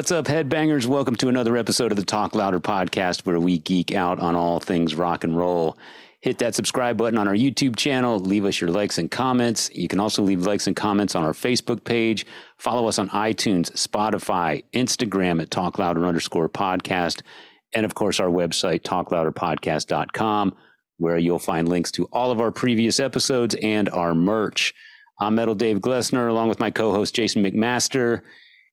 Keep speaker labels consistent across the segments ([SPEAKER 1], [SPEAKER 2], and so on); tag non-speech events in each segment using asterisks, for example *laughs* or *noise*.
[SPEAKER 1] What's up, headbangers? Welcome to another episode of the Talk Louder podcast where we geek out on all things rock and roll. Hit that subscribe button on our YouTube channel. Leave us your likes and comments. You can also leave likes and comments on our Facebook page. Follow us on iTunes, Spotify, Instagram at Talk Louder underscore podcast. And of course, our website, talklouderpodcast.com, where you'll find links to all of our previous episodes and our merch. I'm Metal Dave Glessner, along with my co host, Jason McMaster.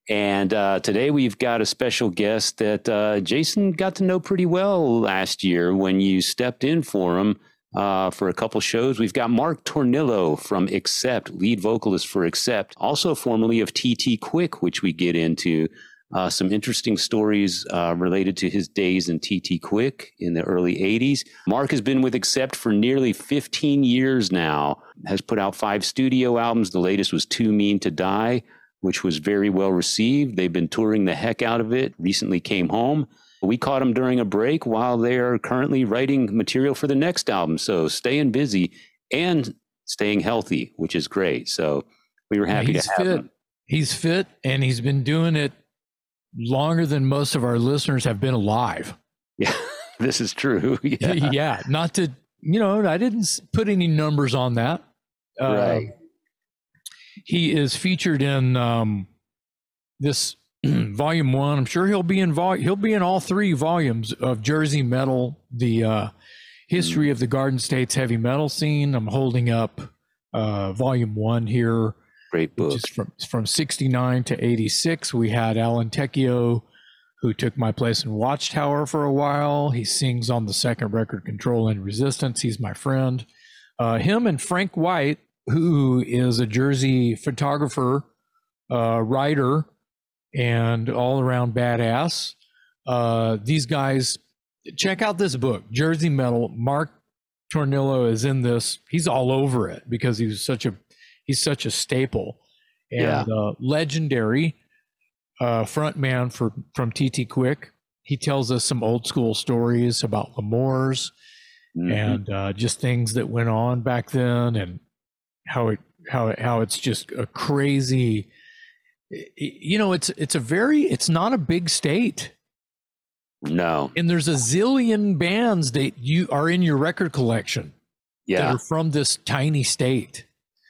[SPEAKER 1] And uh, today we've got a special guest that uh, Jason got to know pretty well last year when you stepped in for him uh, for a couple shows. We've got Mark Tornillo from Accept, lead vocalist for Accept, also formerly of TT Quick, which we get into. Uh, some interesting stories uh, related to his days in TT Quick in the early 80s. Mark has been with Accept for nearly 15 years now, has put out five studio albums. The latest was Too Mean to Die which was very well received. They've been touring the heck out of it, recently came home. We caught them during a break while they are currently writing material for the next album. So staying busy and staying healthy, which is great. So we were happy
[SPEAKER 2] yeah,
[SPEAKER 1] to have
[SPEAKER 2] fit.
[SPEAKER 1] him.
[SPEAKER 2] He's fit and he's been doing it longer than most of our listeners have been alive.
[SPEAKER 1] Yeah, *laughs* this is true. *laughs*
[SPEAKER 2] Yeah. *laughs* yeah. Not to, you know, I didn't put any numbers on that.
[SPEAKER 1] Uh, right.
[SPEAKER 2] He is featured in um, this *clears throat* volume one. I'm sure he'll be in vol- he'll be in all three volumes of Jersey Metal, the uh, history of the Garden State's heavy metal scene. I'm holding up uh, volume one here.
[SPEAKER 1] Great book.
[SPEAKER 2] Which is from from 69 to 86. We had Alan Tecchio, who took my place in Watchtower for a while. He sings on the second record, Control and Resistance. He's my friend. Uh, him and Frank White who is a Jersey photographer, uh, writer, and all around badass. Uh, these guys, check out this book, Jersey Metal. Mark Tornillo is in this. He's all over it because he's such a he's such a staple and yeah. uh, legendary uh, front man for from TT Quick. He tells us some old school stories about L'Amour's mm-hmm. and uh, just things that went on back then and how it how it, how it's just a crazy you know it's it's a very it's not a big state.
[SPEAKER 1] No.
[SPEAKER 2] And there's a zillion bands that you are in your record collection
[SPEAKER 1] yeah.
[SPEAKER 2] that are from this tiny state.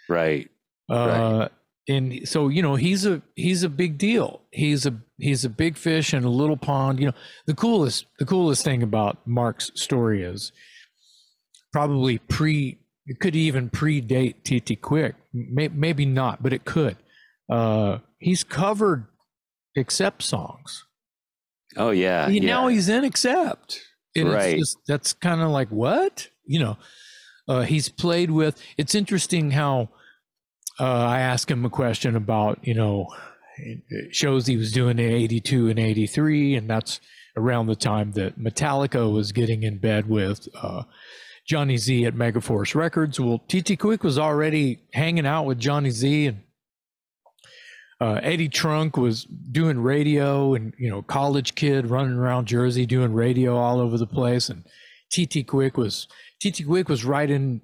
[SPEAKER 1] Right.
[SPEAKER 2] Uh right. and so you know he's a he's a big deal. He's a he's a big fish in a little pond. You know the coolest the coolest thing about mark's story is probably pre it could even predate TT Quick. maybe not, but it could. Uh, he's covered Accept songs.
[SPEAKER 1] Oh yeah,
[SPEAKER 2] he,
[SPEAKER 1] yeah.
[SPEAKER 2] Now he's in Accept.
[SPEAKER 1] And right.
[SPEAKER 2] Just, that's kind of like what you know. Uh, he's played with. It's interesting how uh, I asked him a question about you know shows he was doing in '82 and '83, and that's around the time that Metallica was getting in bed with uh, Johnny Z at Megaforce Records. Well, TT Quick was already hanging out with Johnny Z and uh, Eddie Trunk was doing radio and, you know, college kid running around Jersey doing radio all over the place. And TT Quick was, TT Quick was writing,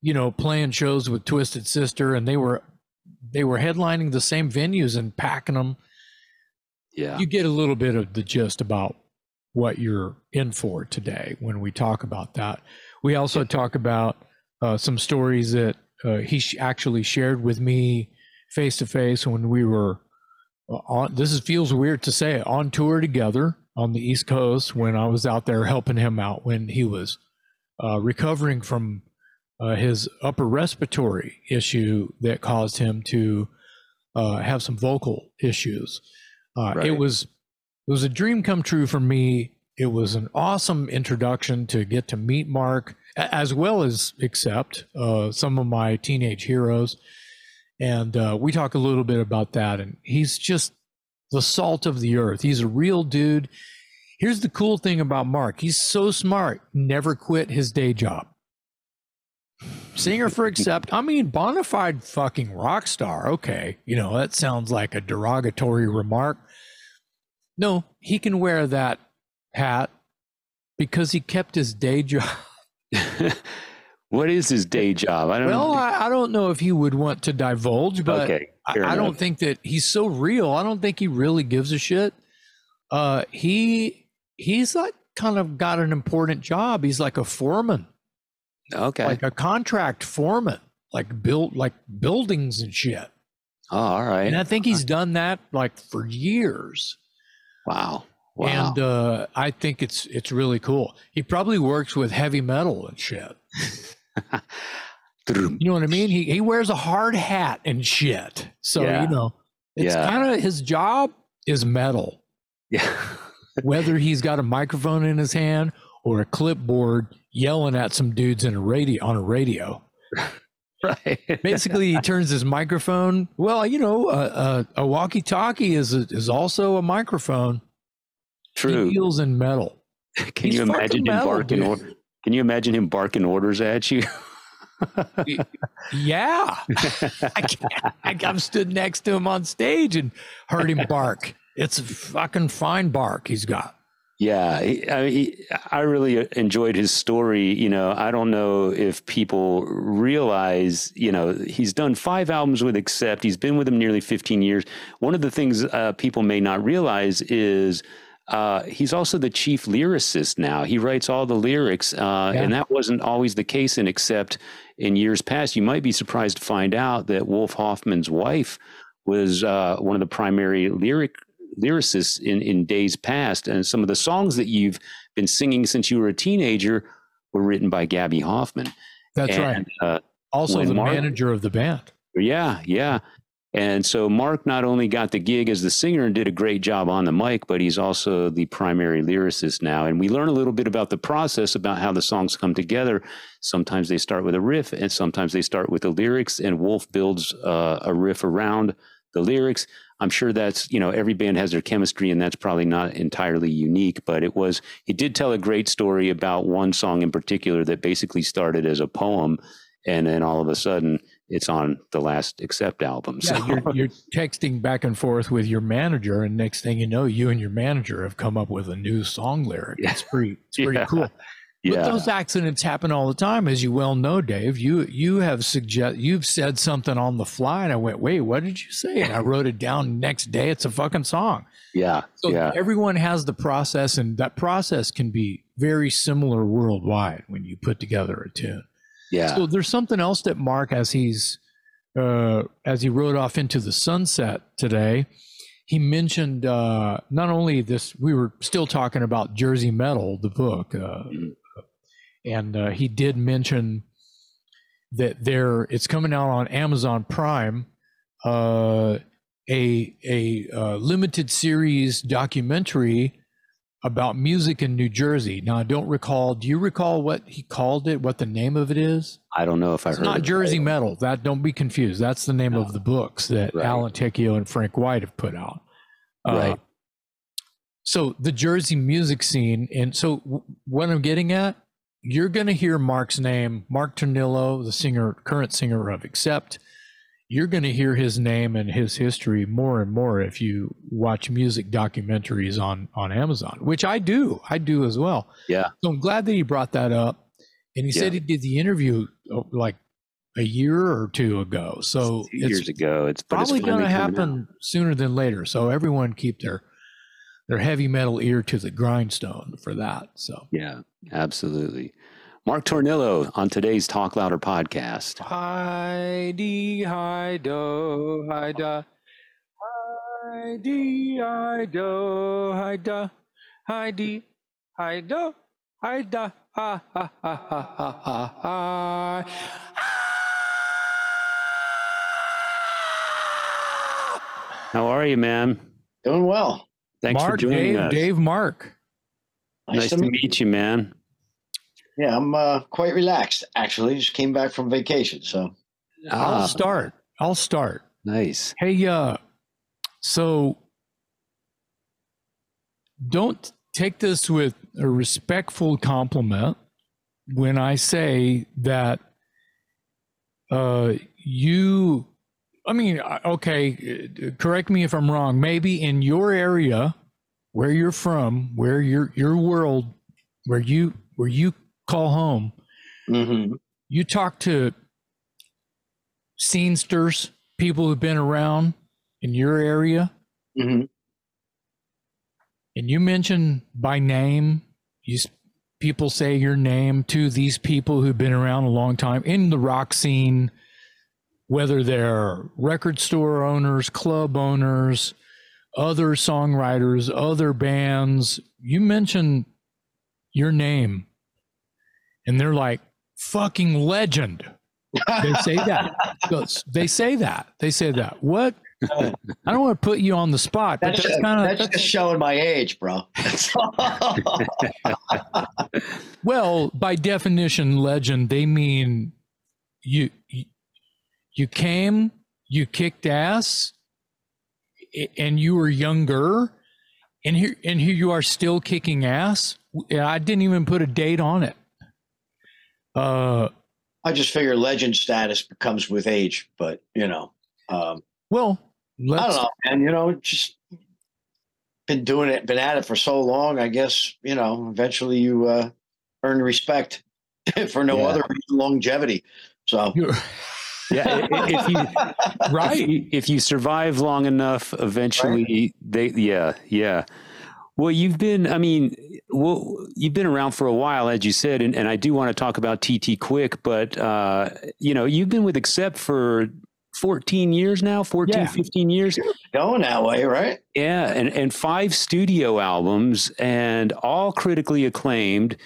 [SPEAKER 2] you know, playing shows with Twisted Sister and they were, they were headlining the same venues and packing them.
[SPEAKER 1] Yeah.
[SPEAKER 2] You get a little bit of the gist about what you're in for today when we talk about that. We also talk about uh, some stories that uh, he sh- actually shared with me face to face when we were uh, on. This is, feels weird to say it, on tour together on the East Coast when I was out there helping him out when he was uh, recovering from uh, his upper respiratory issue that caused him to uh, have some vocal issues. Right. It was it was a dream come true for me it was an awesome introduction to get to meet Mark, as well as accept uh, some of my teenage heroes. And uh, we talk a little bit about that. And he's just the salt of the earth. He's a real dude. Here's the cool thing about Mark he's so smart, never quit his day job. Singer for *laughs* Accept. I mean, bona fide fucking rock star. Okay. You know, that sounds like a derogatory remark. No, he can wear that hat because he kept his day job. *laughs*
[SPEAKER 1] what is his day job?
[SPEAKER 2] I don't well, know. I, I, don't know if he would want to divulge, but okay, I, I, don't think that he's so real. I don't think he really gives a shit. Uh, he he's like kind of got an important job. He's like a foreman,
[SPEAKER 1] Okay.
[SPEAKER 2] like a contract foreman, like built like buildings and shit.
[SPEAKER 1] oh, all right.
[SPEAKER 2] And I think he's done that like for years.
[SPEAKER 1] wow. Wow.
[SPEAKER 2] And uh, I think it's it's really cool. He probably works with heavy metal and shit. You know what I mean? He he wears a hard hat and shit. So
[SPEAKER 1] Yeah.
[SPEAKER 2] you know, it's
[SPEAKER 1] Yeah.
[SPEAKER 2] kind of his job is metal.
[SPEAKER 1] yeah. *laughs*
[SPEAKER 2] Whether he's got a microphone in his hand or a clipboard yelling at some dudes in a radio on a radio. *laughs*
[SPEAKER 1] right.
[SPEAKER 2] Basically, he turns his microphone. Well, you know, a, a, a walkie-talkie is a, is also a microphone.
[SPEAKER 1] True.
[SPEAKER 2] He deals in metal. *laughs*
[SPEAKER 1] Can
[SPEAKER 2] He's
[SPEAKER 1] you imagine him
[SPEAKER 2] metal,
[SPEAKER 1] barking? Or, can you imagine him barking orders at you? *laughs*
[SPEAKER 2] Yeah, *laughs* I can't, I, I've stood next to him on stage and heard him bark. It's a fucking fine bark he's got.
[SPEAKER 1] Yeah, he, I, he, I really enjoyed his story. You know, I don't know if people realize, you know, he's done five albums with Accept. He's been with them nearly 15 years. One of the things uh, people may not realize is uh, he's also the chief lyricist now. He writes all the lyrics, uh,
[SPEAKER 2] Yeah.
[SPEAKER 1] and that wasn't always the case And except in years past. You might be surprised to find out that Wolf Hoffman's wife was uh, one of the primary lyric lyricists in, in days past. And some of the songs that you've been singing since you were a teenager were written by Gabby Hoffman.
[SPEAKER 2] That's right.
[SPEAKER 1] and, Uh,
[SPEAKER 2] Also, the manager of the band.
[SPEAKER 1] yeah, yeah. And so Mark not only got the gig as the singer and did a great job on the mic, but he's also the primary lyricist now. And we learn a little bit about the process, about how the songs come together. Sometimes they start with a riff, and sometimes they start with the lyrics. And Wolf builds uh, a riff around the lyrics. I'm sure that's you know every band has their chemistry, and that's probably not entirely unique. But it was he did tell a great story about one song in particular that basically started as a poem, and then all of a sudden it's on the last Accept album. So
[SPEAKER 2] Yeah, you're, you're texting back and forth with your manager, and next thing you know, you and your manager have come up with a new song lyric.
[SPEAKER 1] Yeah.
[SPEAKER 2] It's pretty, it's pretty
[SPEAKER 1] Yeah.
[SPEAKER 2] cool. But
[SPEAKER 1] yeah,
[SPEAKER 2] those accidents happen all the time, as you well know, Dave. You you have suggest you've said something on the fly, and I went, "Wait, what did you say?" And I *laughs* wrote it down. Next day, it's a fucking song.
[SPEAKER 1] yeah,
[SPEAKER 2] So
[SPEAKER 1] yeah,
[SPEAKER 2] everyone has the process, and that process can be very similar worldwide when you put together a tune.
[SPEAKER 1] Yeah.
[SPEAKER 2] So there's something else that Mark, as he's uh, as he rode off into the sunset today, he mentioned uh, not only this. We were still talking about Jersey Metal, the book, uh, and uh, he did mention that there it's coming out on Amazon Prime. Uh, a a uh, limited series documentary about music in New Jersey. Now I don't recall. Do you recall what he called it? What the name of it is?
[SPEAKER 1] I don't know if I
[SPEAKER 2] It's
[SPEAKER 1] heard
[SPEAKER 2] not. Jersey Metal. That don't be confused. That's the name of the books that
[SPEAKER 1] Right.
[SPEAKER 2] Alan Tecchio and Frank White have put out. Uh,
[SPEAKER 1] Right.
[SPEAKER 2] So the Jersey music scene, and so w- what I'm getting at, you're going to hear Mark's name, Mark Tornillo, the singer, current singer of Accept. You're going to hear his name and his history more and more if you watch music documentaries on on Amazon, which I do. I do as well.
[SPEAKER 1] Yeah.
[SPEAKER 2] So I'm glad that he brought that up. And he said he did the interview oh, like a year or two ago. So
[SPEAKER 1] Two years ago. It's
[SPEAKER 2] probably going to happen sooner than later. So everyone keep their their heavy metal ear to the grindstone for that. So
[SPEAKER 1] Yeah, absolutely. Mark Tornillo on today's Talk Louder podcast.
[SPEAKER 2] Heidi, Hido, Hida. Heidi, Hido, Hida. Heidi, Hido, Hida. Ha, ha, ha, ha, ha, ha, ha.
[SPEAKER 1] How are you, man?
[SPEAKER 3] Doing well.
[SPEAKER 1] Thanks
[SPEAKER 2] Mark,
[SPEAKER 1] for joining
[SPEAKER 2] Dave,
[SPEAKER 1] us.
[SPEAKER 2] Dave, Mark.
[SPEAKER 1] nice to meet you, man.
[SPEAKER 3] Yeah, I'm uh, quite relaxed actually. Just came back from vacation, so
[SPEAKER 2] I'll
[SPEAKER 1] Ah,
[SPEAKER 2] start. I'll start.
[SPEAKER 1] nice.
[SPEAKER 2] Hey, uh, so don't take this with a respectful compliment when I say that uh, you, I mean, okay, correct me if I'm wrong. Maybe in your area, where you're from, where your your world, where you where you call home,
[SPEAKER 3] Mhm.
[SPEAKER 2] you talk to scenesters, people who've been around in your area,
[SPEAKER 3] Mhm.
[SPEAKER 2] and you mention by name, you people say your name to these people who've been around a long time in the rock scene, whether they're record store owners, club owners, other songwriters, other bands. You mention your name, and they're like, fucking legend. They say that. *laughs* they say that. They say that. What? I don't want to put you on the spot, but
[SPEAKER 3] That's,
[SPEAKER 2] that's
[SPEAKER 3] just,
[SPEAKER 2] kind of
[SPEAKER 3] that's,
[SPEAKER 2] that's,
[SPEAKER 3] just showing my age, bro. *laughs*
[SPEAKER 2] well, by definition, legend. They mean you you, you came, you kicked ass, and you were younger, and here and here you are still kicking ass. I didn't even put a date on it. Uh,
[SPEAKER 3] I just figure legend status comes with age, but you know, um,
[SPEAKER 2] well,
[SPEAKER 3] I
[SPEAKER 2] let's
[SPEAKER 3] don't know, and you know, just been doing it, been at it for so long. I guess you know, eventually you uh, earn respect *laughs* for no
[SPEAKER 1] Yeah.
[SPEAKER 3] other reason, longevity. So *laughs*
[SPEAKER 1] Yeah, i- i- if you
[SPEAKER 2] right.
[SPEAKER 1] if you survive long enough, eventually they yeah yeah. Well, you've been I mean, well, you've been around for a while, as you said, and, and I do want to talk about TT Quick, but uh, you know, you've been with Accept for 14 years now, 14,
[SPEAKER 2] Yeah.
[SPEAKER 1] 15 years.
[SPEAKER 3] going that way, right?
[SPEAKER 1] Yeah, and, and five studio albums and all critically acclaimed.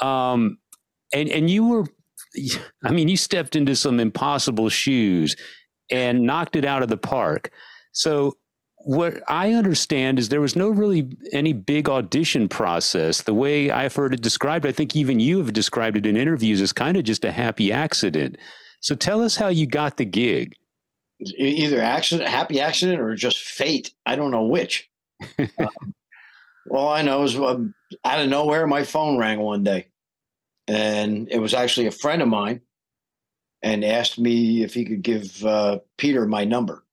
[SPEAKER 1] Um, and and you were, I mean, you stepped into some impossible shoes and knocked it out of the park. So what I understand is there was no really any big audition process. The way I've heard it described, I think even you have described it in interviews is kind of just a happy accident. So tell us how you got the gig.
[SPEAKER 3] Either accident, happy accident, or just fate. I don't know which. *laughs* Um, all I know is um, out of nowhere, my phone rang one day, and it was actually a friend of mine, and asked me if he could give uh, Peter my number.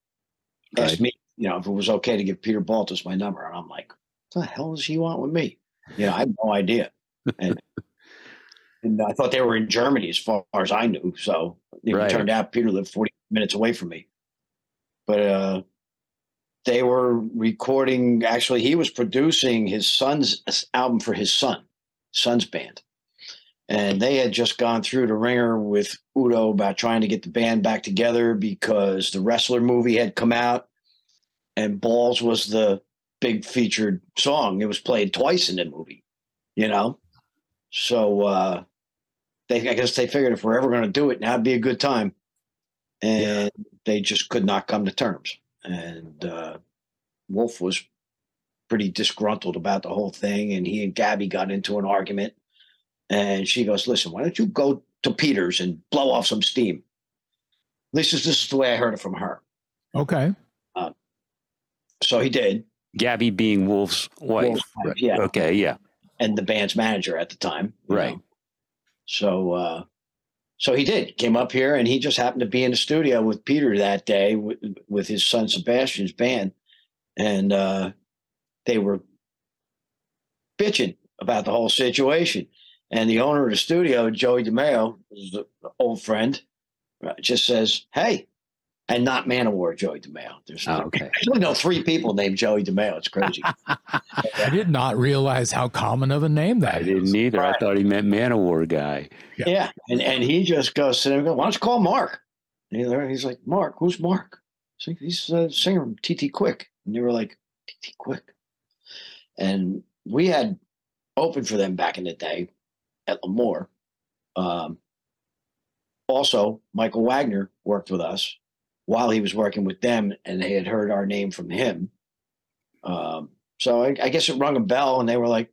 [SPEAKER 3] Asked me, you know, if it was okay to give Peter Baltes my number, and I'm like, "What the hell does he want with me?" You know, I had no idea, and, *laughs* and I thought they were in Germany as far as I knew. So it
[SPEAKER 1] Right.
[SPEAKER 3] turned out Peter lived 40 minutes away from me, but uh, they were recording. Actually, he was producing his son's album for his son, son's band, and they had just gone through the ringer with Udo about trying to get the band back together because the wrestler movie had come out, and Balls was the big featured song. It was played twice in the movie, you know. So uh, they, I guess, they figured if we're ever going to do it, now would be a good time, and they just could not come to terms. And uh, Wolf was pretty disgruntled about the whole thing, and he and Gabby got into an argument. And she goes, "Listen, why don't you go to Peters and blow off some steam?" This is, this this is the way I heard it from her.
[SPEAKER 2] Okay.
[SPEAKER 3] So he did.
[SPEAKER 1] Gabby being Wolf's wife.
[SPEAKER 3] Wolf's wife, yeah.
[SPEAKER 1] Okay. Yeah.
[SPEAKER 3] and the band's manager at the time.
[SPEAKER 1] Right.
[SPEAKER 3] know. So, uh, so he did came up here, and he just happened to be in the studio with Peter that day with, with his son Sebastian's band, and uh, they were bitching about the whole situation. And the owner of the studio, Joey DeMeo, who's an old friend, uh, just says, "Hey." And not Manowar, Joey DeMeo. There's
[SPEAKER 1] Oh, okay. *laughs*
[SPEAKER 3] I only know three people named Joey DeMeo. It's crazy. *laughs*
[SPEAKER 2] I did not realize how common of a name that
[SPEAKER 1] I
[SPEAKER 2] is.
[SPEAKER 1] didn't either. I thought he meant Manowar guy.
[SPEAKER 2] Yeah.
[SPEAKER 3] Yeah. And and he just goes to them and goes, Why don't you call Mark? And he's he's like, Mark, who's Mark? So he's a singer from TT Quick. And they were like, TT Quick. And we had opened for them back in the day at L'Amour. Um, also, Michael Wagner worked with us while he was working with them, and they had heard our name from him. Um, so I, I guess it rung a bell, and they were like,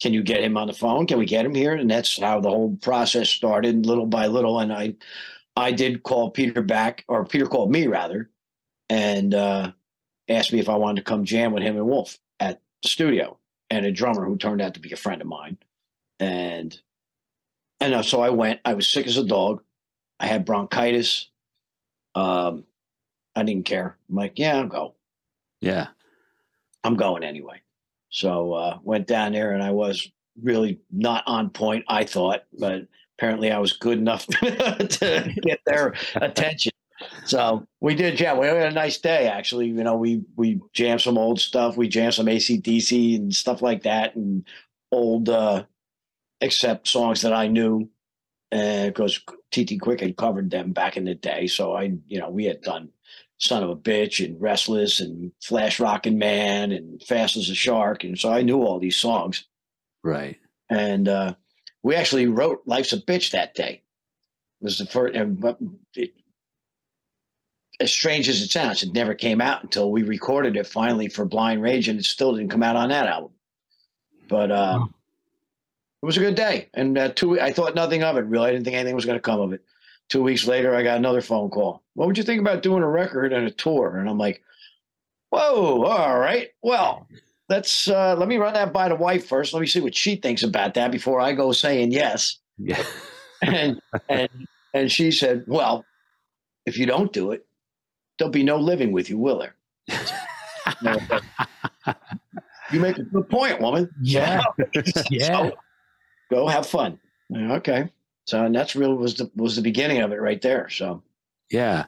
[SPEAKER 3] can you get him on the phone? Can we get him here? And that's how the whole process started, little by little. And I, I did call Peter back, or Peter called me rather, and uh, asked me if I wanted to come jam with him and Wolf at the studio, and a drummer who turned out to be a friend of mine. And and uh, so I went. I was sick as a dog. I had bronchitis. Um, I didn't care. I'm like, yeah, I'll go.
[SPEAKER 1] Yeah.
[SPEAKER 3] I'm going anyway. So uh, went down there, and I was really not on point. I thought, but apparently I was good enough *laughs* to get their attention. so we did jam. We had a nice day actually. You know, we we jammed some old stuff. We jammed some ACDC and stuff like that, and old uh Accept songs that I knew, and because TT Quick had covered them back in the day. So I, you know, we had done "Son of a Bitch" and "Restless" and "Flash Rockin' Man" and "Fast as a Shark," and so I knew all these songs.
[SPEAKER 1] Right.
[SPEAKER 3] And uh, we actually wrote "Life's a Bitch" that day. It was the first, and but it, as strange as it sounds, it never came out until we recorded it finally for Blind Rage, and it still didn't come out on that album. But uh, it was a good day, and uh, two. I thought nothing of it. Really, I didn't think anything was going to come of it. Two weeks later, I got another phone call. What would you think about doing a record and a tour? And I'm like, "Whoa, all right. Well, let's uh, let me run that by the wife first. Let me see what she thinks about that before I go saying yes."
[SPEAKER 1] Yeah. *laughs*
[SPEAKER 3] and and and she said, "Well, if you don't do it, there'll be no living with you, will there?" *laughs* you make a good point, woman.
[SPEAKER 2] Yeah. *laughs*
[SPEAKER 3] So-
[SPEAKER 2] Yeah.
[SPEAKER 3] so go have fun. Okay. So and that's real was the was the beginning of it right there. So
[SPEAKER 1] Yeah.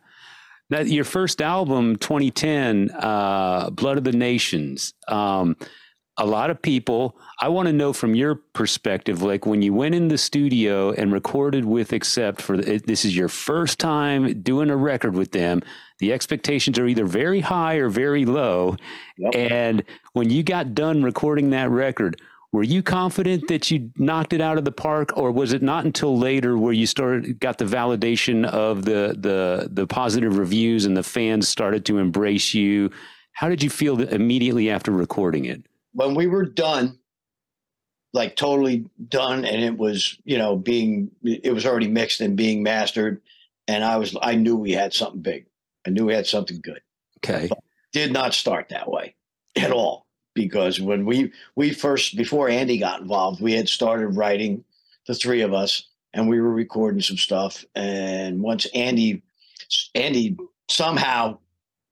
[SPEAKER 1] Now, your first album, 2010, uh, Blood of the Nations. Um, a lot of people, I want to know from your perspective, like when you went in the studio and recorded with Accept for the, this is your first time doing a record with them. The expectations are either very high or very low.
[SPEAKER 3] Yep.
[SPEAKER 1] And when you got done recording that record, were you confident that you knocked it out of the park, or was it not until later where you started got the validation of the the the positive reviews and the fans started to embrace you? How did you feel immediately after recording it?
[SPEAKER 3] when we were done, like totally done, and it was, you know, being it was already mixed and being mastered, and I was I knew we had something big. I knew we had something good.
[SPEAKER 1] Okay,
[SPEAKER 3] Did not start that way at all. Because when we we first before Andy got involved, we had started writing the three of us and we were recording some stuff. And once Andy Andy somehow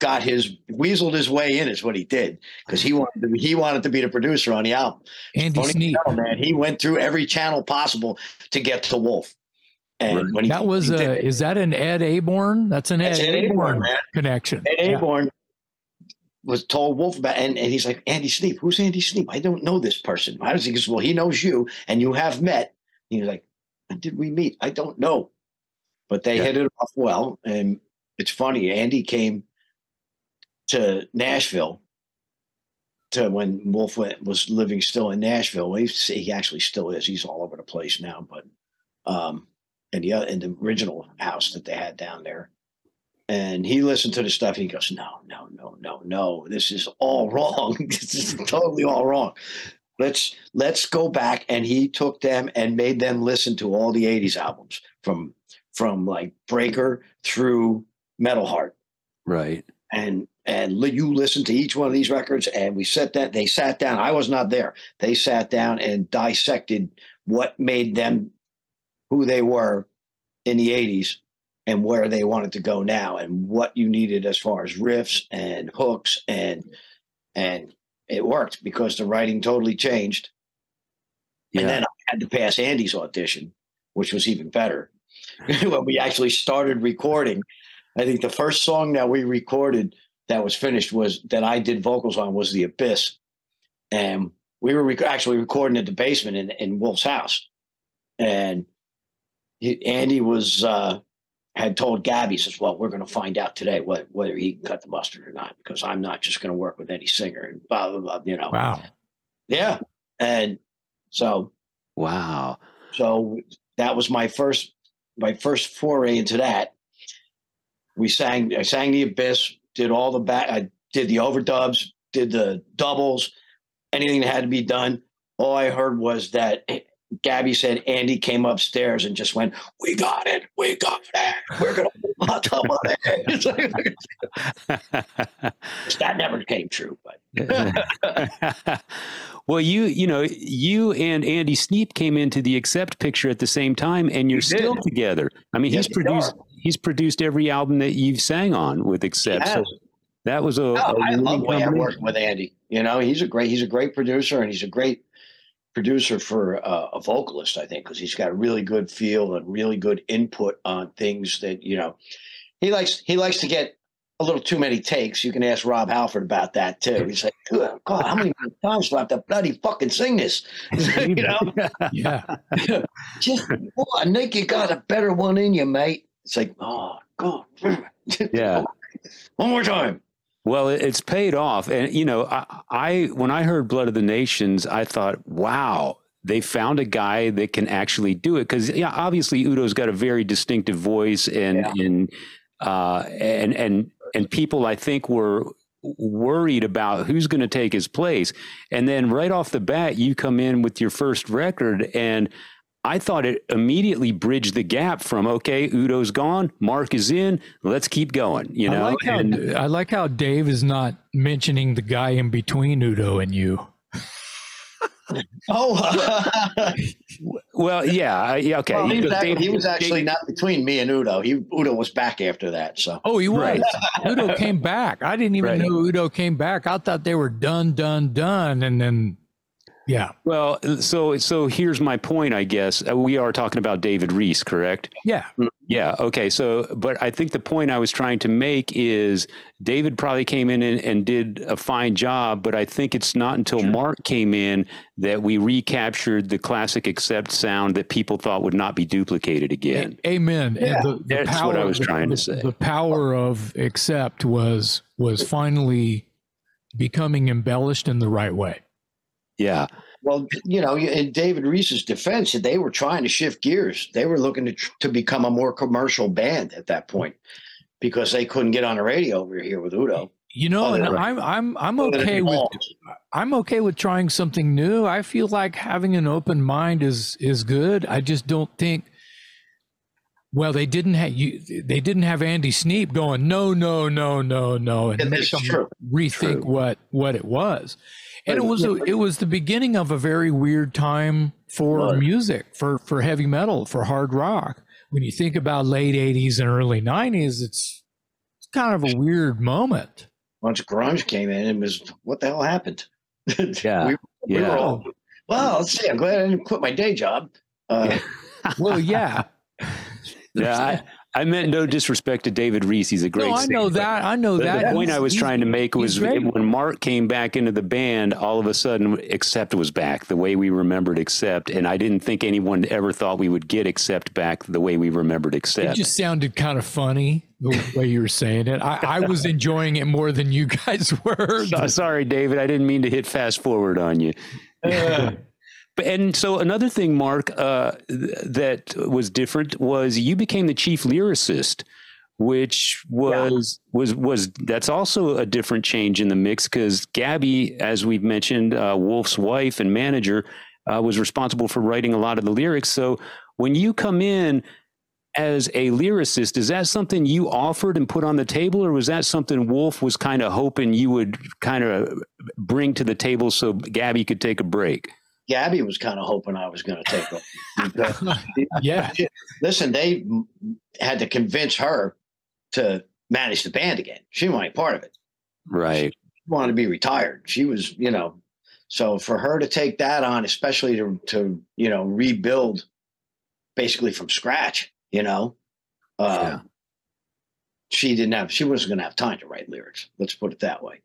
[SPEAKER 3] got his weaseled his way in is what he did because he wanted to, he wanted to be the producer on the album.
[SPEAKER 2] Andy Sneap.
[SPEAKER 3] man, he went through every channel possible to get to Wolf. And when he
[SPEAKER 2] That was
[SPEAKER 3] he
[SPEAKER 2] a,
[SPEAKER 3] did- uh,
[SPEAKER 2] is that an Ed Aborn? That's an
[SPEAKER 3] That's
[SPEAKER 2] Ed,
[SPEAKER 3] Ed Aborn,
[SPEAKER 2] Aborn connection.
[SPEAKER 3] Ed
[SPEAKER 2] Yeah.
[SPEAKER 3] Aborn was told Wolf about, and, and he's like, Andy Sneap, who's Andy Sneap? I don't know this person. How does he? He goes, well, he knows you, and you have met. He was like, did we meet? I don't know, but they
[SPEAKER 1] Yeah.
[SPEAKER 3] hit it off well. And it's funny, Andy came to Nashville to when Wolf went, was living still in Nashville. He, he actually still is. He's all over the place now, but um, in the in the original house that they had down there. And he listened to the stuff. He goes, "No, no, no, no, no. This is all *laughs* wrong. this is totally all wrong. Let's let's go back." And he took them and made them listen to all the '80s albums from from like Breaker through Metal Heart
[SPEAKER 1] right.
[SPEAKER 3] and and you listen to each one of these records and we sat that they sat down i was not there they sat down and dissected what made them who they were in the 80s and where they wanted to go now and what you needed as far as riffs and hooks and and it worked because the writing totally changed.
[SPEAKER 1] Yeah.
[SPEAKER 3] and then i had to pass andy's audition which was even better. *laughs* When we actually started recording i think the first song that we recorded that was finished was that i did vocals on was the abyss. And we were rec- actually recording at the basement in, in wolf's house. And he, andy was uh had told gabby says well we're going to find out today what, whether he can cut the mustard or not because i'm not just going to work with any singer and blah blah blah you know
[SPEAKER 2] Wow.
[SPEAKER 3] yeah and so
[SPEAKER 1] wow.
[SPEAKER 3] so that was my first my first foray into that. We sang I sang the abyss, did all the back I did the overdubs, did the doubles, anything that had to be done. All I heard was that Gabby said Andy came upstairs and just went, We got it, we got it. We're gonna *laughs* top of it. *laughs* That never came true, but *laughs*
[SPEAKER 1] well, you you know you and Andy Sneap came into the Accept picture at the same time, and you're still together. I mean,
[SPEAKER 3] Yes,
[SPEAKER 1] he's produced
[SPEAKER 3] are.
[SPEAKER 1] he's produced every album that you've sang on with Accept. So that was a,
[SPEAKER 3] No,
[SPEAKER 1] a
[SPEAKER 3] I love way I working with Andy. You know, he's a great he's a great producer and he's a great producer for uh, a vocalist. I think because he's got a really good feel and really good input on things that you know. he likes he likes to get a little too many takes. You can ask Rob Halford about that too. He's like, "Good God, how many times do I have to bloody fucking sing this? *laughs* *laughs* you know,
[SPEAKER 2] Yeah. *laughs*
[SPEAKER 3] just boy, Nick, you got a better one in you, mate. It's like, oh God,
[SPEAKER 1] Yeah.
[SPEAKER 3] one more time.
[SPEAKER 1] Well, it's paid off, and you know, I, I when I heard "Blood of the Nations," I thought, "Wow, they found a guy that can actually do it." Because yeah, obviously Udo's got a very distinctive voice, and
[SPEAKER 3] Yeah.
[SPEAKER 1] and uh, and and and people I think were worried about who's going to take his place, and then right off the bat, you come in with your first record and. I thought it immediately bridged the gap from okay, Udo's gone, Mark is in, let's keep going. You know,
[SPEAKER 2] I like how
[SPEAKER 1] And-
[SPEAKER 2] I like how Dave is not mentioning the guy in between Udo and you.
[SPEAKER 3] Oh, *laughs*
[SPEAKER 1] Well, yeah, yeah, okay.
[SPEAKER 3] well, he, was actually, he was actually not between me and Udo. He Udo was back after that. So
[SPEAKER 2] Oh, he was.
[SPEAKER 1] Right.
[SPEAKER 2] Udo came back. I didn't even
[SPEAKER 1] Right.
[SPEAKER 2] know Udo came back. I thought they were done, done, done, and then yeah,
[SPEAKER 1] well, so so here's my point. I guess Uh, we are talking about David Reese, correct?
[SPEAKER 2] yeah,
[SPEAKER 1] Yeah. Okay. So, but I think the point I was trying to make is David probably came in and, and did a fine job, but I think it's not until Mark came in that we recaptured the classic accept sound that people thought would not be duplicated again.
[SPEAKER 2] A- amen. And
[SPEAKER 3] Yeah,
[SPEAKER 2] the, the
[SPEAKER 1] that's
[SPEAKER 2] power,
[SPEAKER 1] what I was
[SPEAKER 2] the-
[SPEAKER 1] trying to say.
[SPEAKER 2] The power of accept was was finally becoming embellished in the right way.
[SPEAKER 1] Yeah.
[SPEAKER 3] Well, you know, in David Reese's defense, they were trying to shift gears. They were looking to tr- to become a more commercial band at that point because they couldn't get on the radio over here with Udo.
[SPEAKER 2] You know, and. I'm I'm I'm okay with I'm okay with trying something new. I feel like having an open mind is is good. I just don't think. Well, they didn't have you. They didn't have Andy Sneap going no, no, no, no, no, and
[SPEAKER 3] Yeah,
[SPEAKER 2] make them
[SPEAKER 3] true.
[SPEAKER 2] rethink
[SPEAKER 3] True.
[SPEAKER 2] what what it was. And it was a, it was the beginning of a very weird time for
[SPEAKER 3] Right.
[SPEAKER 2] music, for for heavy metal, for hard rock. When you think about late '80s and early '90s, it's it's kind of a weird moment.
[SPEAKER 3] Once grunge came in, it was what the hell happened? *laughs*
[SPEAKER 1] Yeah.
[SPEAKER 3] we, we
[SPEAKER 1] Yeah.
[SPEAKER 3] were all, well, let's see. I'm glad I didn't quit my day job. Uh,
[SPEAKER 2] Well, yeah. *laughs*
[SPEAKER 1] Yeah. I, I meant no disrespect to David Reese. He's a great
[SPEAKER 2] no, I know
[SPEAKER 1] singer, but-
[SPEAKER 2] that. I know
[SPEAKER 1] The,
[SPEAKER 2] that.
[SPEAKER 1] the point
[SPEAKER 2] He's-
[SPEAKER 1] I was trying to make was
[SPEAKER 2] great.
[SPEAKER 1] when Mark came back into the band, all of a sudden, Accept was back the way we remembered Accept. And I didn't think anyone ever thought we would get Accept back the way we remembered Except.
[SPEAKER 2] It
[SPEAKER 1] Accept.
[SPEAKER 2] just sounded kind of funny the way you were saying it. I, I was *laughs* enjoying it more than you guys *laughs* were.
[SPEAKER 1] So- sorry, David. I didn't mean to hit fast forward on you. And so another thing, Mark, uh, th- that was different was you became the chief lyricist, which was was was that's also a different change in the mix because Gabby, as we've mentioned, uh, Wolf's wife and manager, uh, was responsible for writing a lot of the lyrics. So when you come in as a lyricist, is that something you offered and put on the table, or was that something Wolf was kind of hoping you would kind of bring to the table so Gabby could take a break?
[SPEAKER 3] Gabby was kind of hoping I was going to take over. *laughs*
[SPEAKER 2] Yeah.
[SPEAKER 3] listen, they had to convince her to manage the band again. She didn't want part of it.
[SPEAKER 1] Right.
[SPEAKER 3] She wanted to be retired. She was, you know, so for her to take that on, especially to, to you know, rebuild basically from scratch, you know, uh,
[SPEAKER 1] Yeah.
[SPEAKER 3] she didn't have, she wasn't going to have time to write lyrics. Let's put it that way.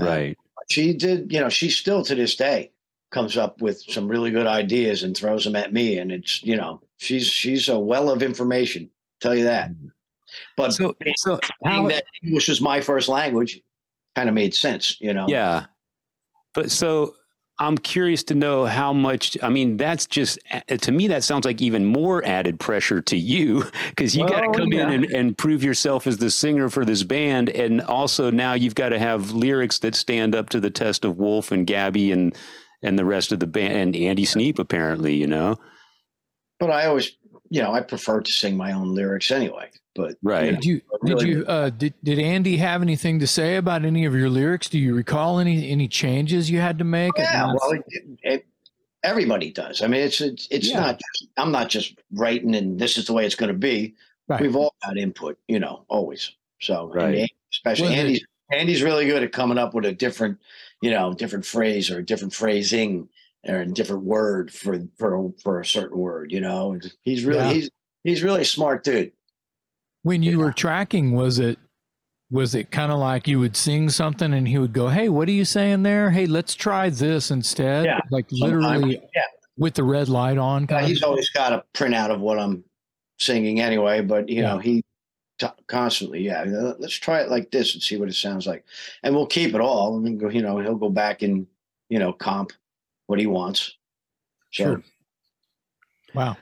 [SPEAKER 3] Uh,
[SPEAKER 1] Right.
[SPEAKER 3] she did, you know, she's still to this day comes up with some really good ideas and throws them at me. And it's, you know, she's, she's a well of information, tell you that. Mm-hmm. But
[SPEAKER 1] So, so how,
[SPEAKER 3] that English is my first language kind of made sense, you know?
[SPEAKER 1] yeah. But so I'm curious to know how much, I mean, that's just, to me, that sounds like even more added pressure to you because you got to come
[SPEAKER 3] yeah.
[SPEAKER 1] in and, and prove yourself as the singer for this band. And also now you've got to have lyrics that stand up to the test of Wolf and Gabby and, and the rest of the band and Andy Sneap, apparently, you know?
[SPEAKER 3] But I always, you know, I prefer to sing my own lyrics anyway. But
[SPEAKER 1] Right.
[SPEAKER 2] Did you did
[SPEAKER 3] really-
[SPEAKER 2] you uh, did did Andy have anything to say about any of your lyrics? Do you recall any any changes you had to make?
[SPEAKER 3] yeah, well, it, it, everybody does. I mean, it's it's, it's
[SPEAKER 2] Yeah.
[SPEAKER 3] not. Just, I'm not just writing and this is the way it's going to be.
[SPEAKER 2] Right.
[SPEAKER 3] We've all got input, you know, always. So, and
[SPEAKER 1] Right.
[SPEAKER 3] Andy- especially
[SPEAKER 2] Well,
[SPEAKER 3] Andy's Andy's really good at coming up with a different, you know, different phrase or a different phrasing or a different word for for for a certain word. You know, he's really
[SPEAKER 2] Yeah.
[SPEAKER 3] he's he's really a smart dude.
[SPEAKER 2] when you were tracking, was it was it kind of like you would sing something and he would go, "Hey, what are you saying there? Hey, let's try this instead."
[SPEAKER 3] Yeah,
[SPEAKER 2] like literally
[SPEAKER 3] yeah.
[SPEAKER 2] with the red light on. Kind of?
[SPEAKER 3] he's always got a printout of what I'm singing anyway, but you
[SPEAKER 2] Yeah.
[SPEAKER 3] know, he t- constantly, yeah, let's try it like this and see what it sounds like. And we'll keep it all. And then go, you know, he'll go back and, you know, comp what he wants. So,
[SPEAKER 2] Sure. Wow.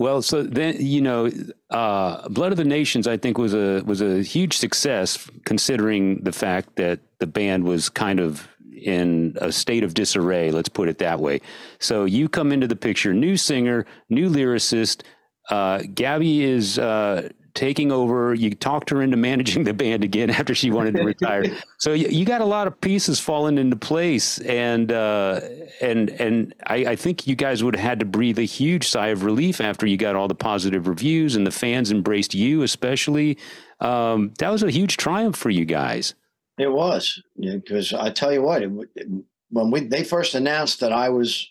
[SPEAKER 1] Well, so then you know, uh, Blood of the Nations, I think was a was a huge success considering the fact that the band was kind of in a state of disarray. Let's put it that way. So you come into the picture, new singer, new lyricist. Uh, Gabby is uh, taking over. You talked her into managing the band again *laughs* after she wanted to retire. So you, you got a lot of pieces falling into place, and uh, and and I, I think you guys would have had to breathe a huge sigh of relief after you got all the positive reviews and the fans embraced you, especially. Um, that was a huge triumph for you guys.
[SPEAKER 3] It was because I tell you what, it, it, when we they first announced that I was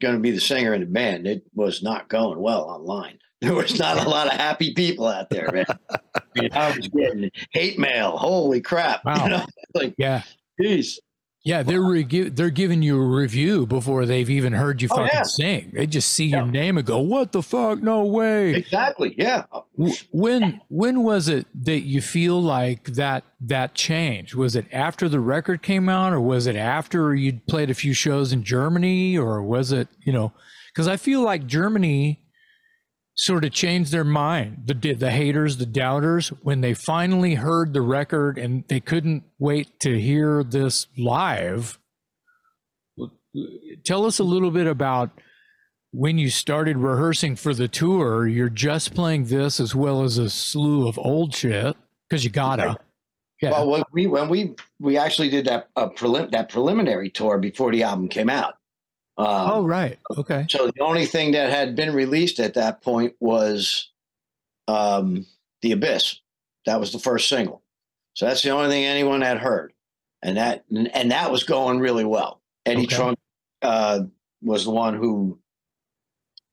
[SPEAKER 3] going to be the singer in the band, it was not going well online. There was not a lot of happy people out there, man. *laughs* I, mean, I was getting hate mail. Holy crap!
[SPEAKER 2] Wow. *laughs*
[SPEAKER 3] You know, like,
[SPEAKER 2] Yeah.
[SPEAKER 3] geez.
[SPEAKER 2] Yeah, they're re- they're giving you a review before they've even heard you
[SPEAKER 3] Oh,
[SPEAKER 2] fucking
[SPEAKER 3] yeah.
[SPEAKER 2] sing. They just see your name and go, "What the fuck? No way!"
[SPEAKER 3] Exactly. Yeah.
[SPEAKER 2] When when was it that you feel like that that changed? Was it after the record came out, or was it after you'd played a few shows in Germany, or was it you know? Because I feel like Germany sort of changed their mind. The the haters, the doubters, when they finally heard the record and they couldn't wait to hear this live. Tell us a little bit about when you started rehearsing for the tour, you're just playing this as well as a slew of old shit because you gotta. Yeah.
[SPEAKER 3] Well, when we when we we actually did that uh, prelim- that preliminary tour before the album came out. Um,
[SPEAKER 2] oh, right. Okay.
[SPEAKER 3] So the only thing that had been released at that point was um, "The Abyss." That was the first single. So that's the only thing anyone had heard, and that and that was going really well. Eddie
[SPEAKER 2] Okay.
[SPEAKER 3] Trunk uh, was the one who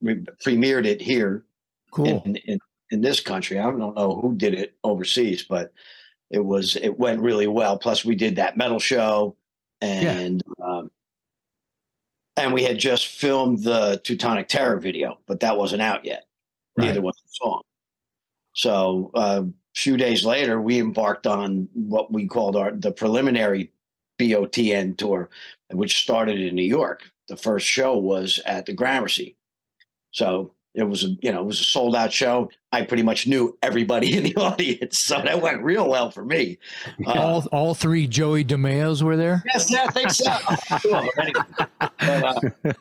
[SPEAKER 3] re- premiered it here
[SPEAKER 2] Cool.
[SPEAKER 3] in, in in this country. I don't know who did it overseas, but it was it went really well. Plus, we did that metal show, and um, and we had just filmed the Teutonic Terror video, but that wasn't out yet. Neither was the song. So uh, a few days later, we embarked on what we called our the preliminary BOTN tour, which started in New York. The first show was at the Gramercy. So it was a you know it was a sold out show. I pretty much knew everybody *laughs* in the audience, so that went real well for me. Uh,
[SPEAKER 2] all all three Joey DeMeos were there.
[SPEAKER 3] yes, yeah, I think so. *laughs* *laughs* Them, anyway.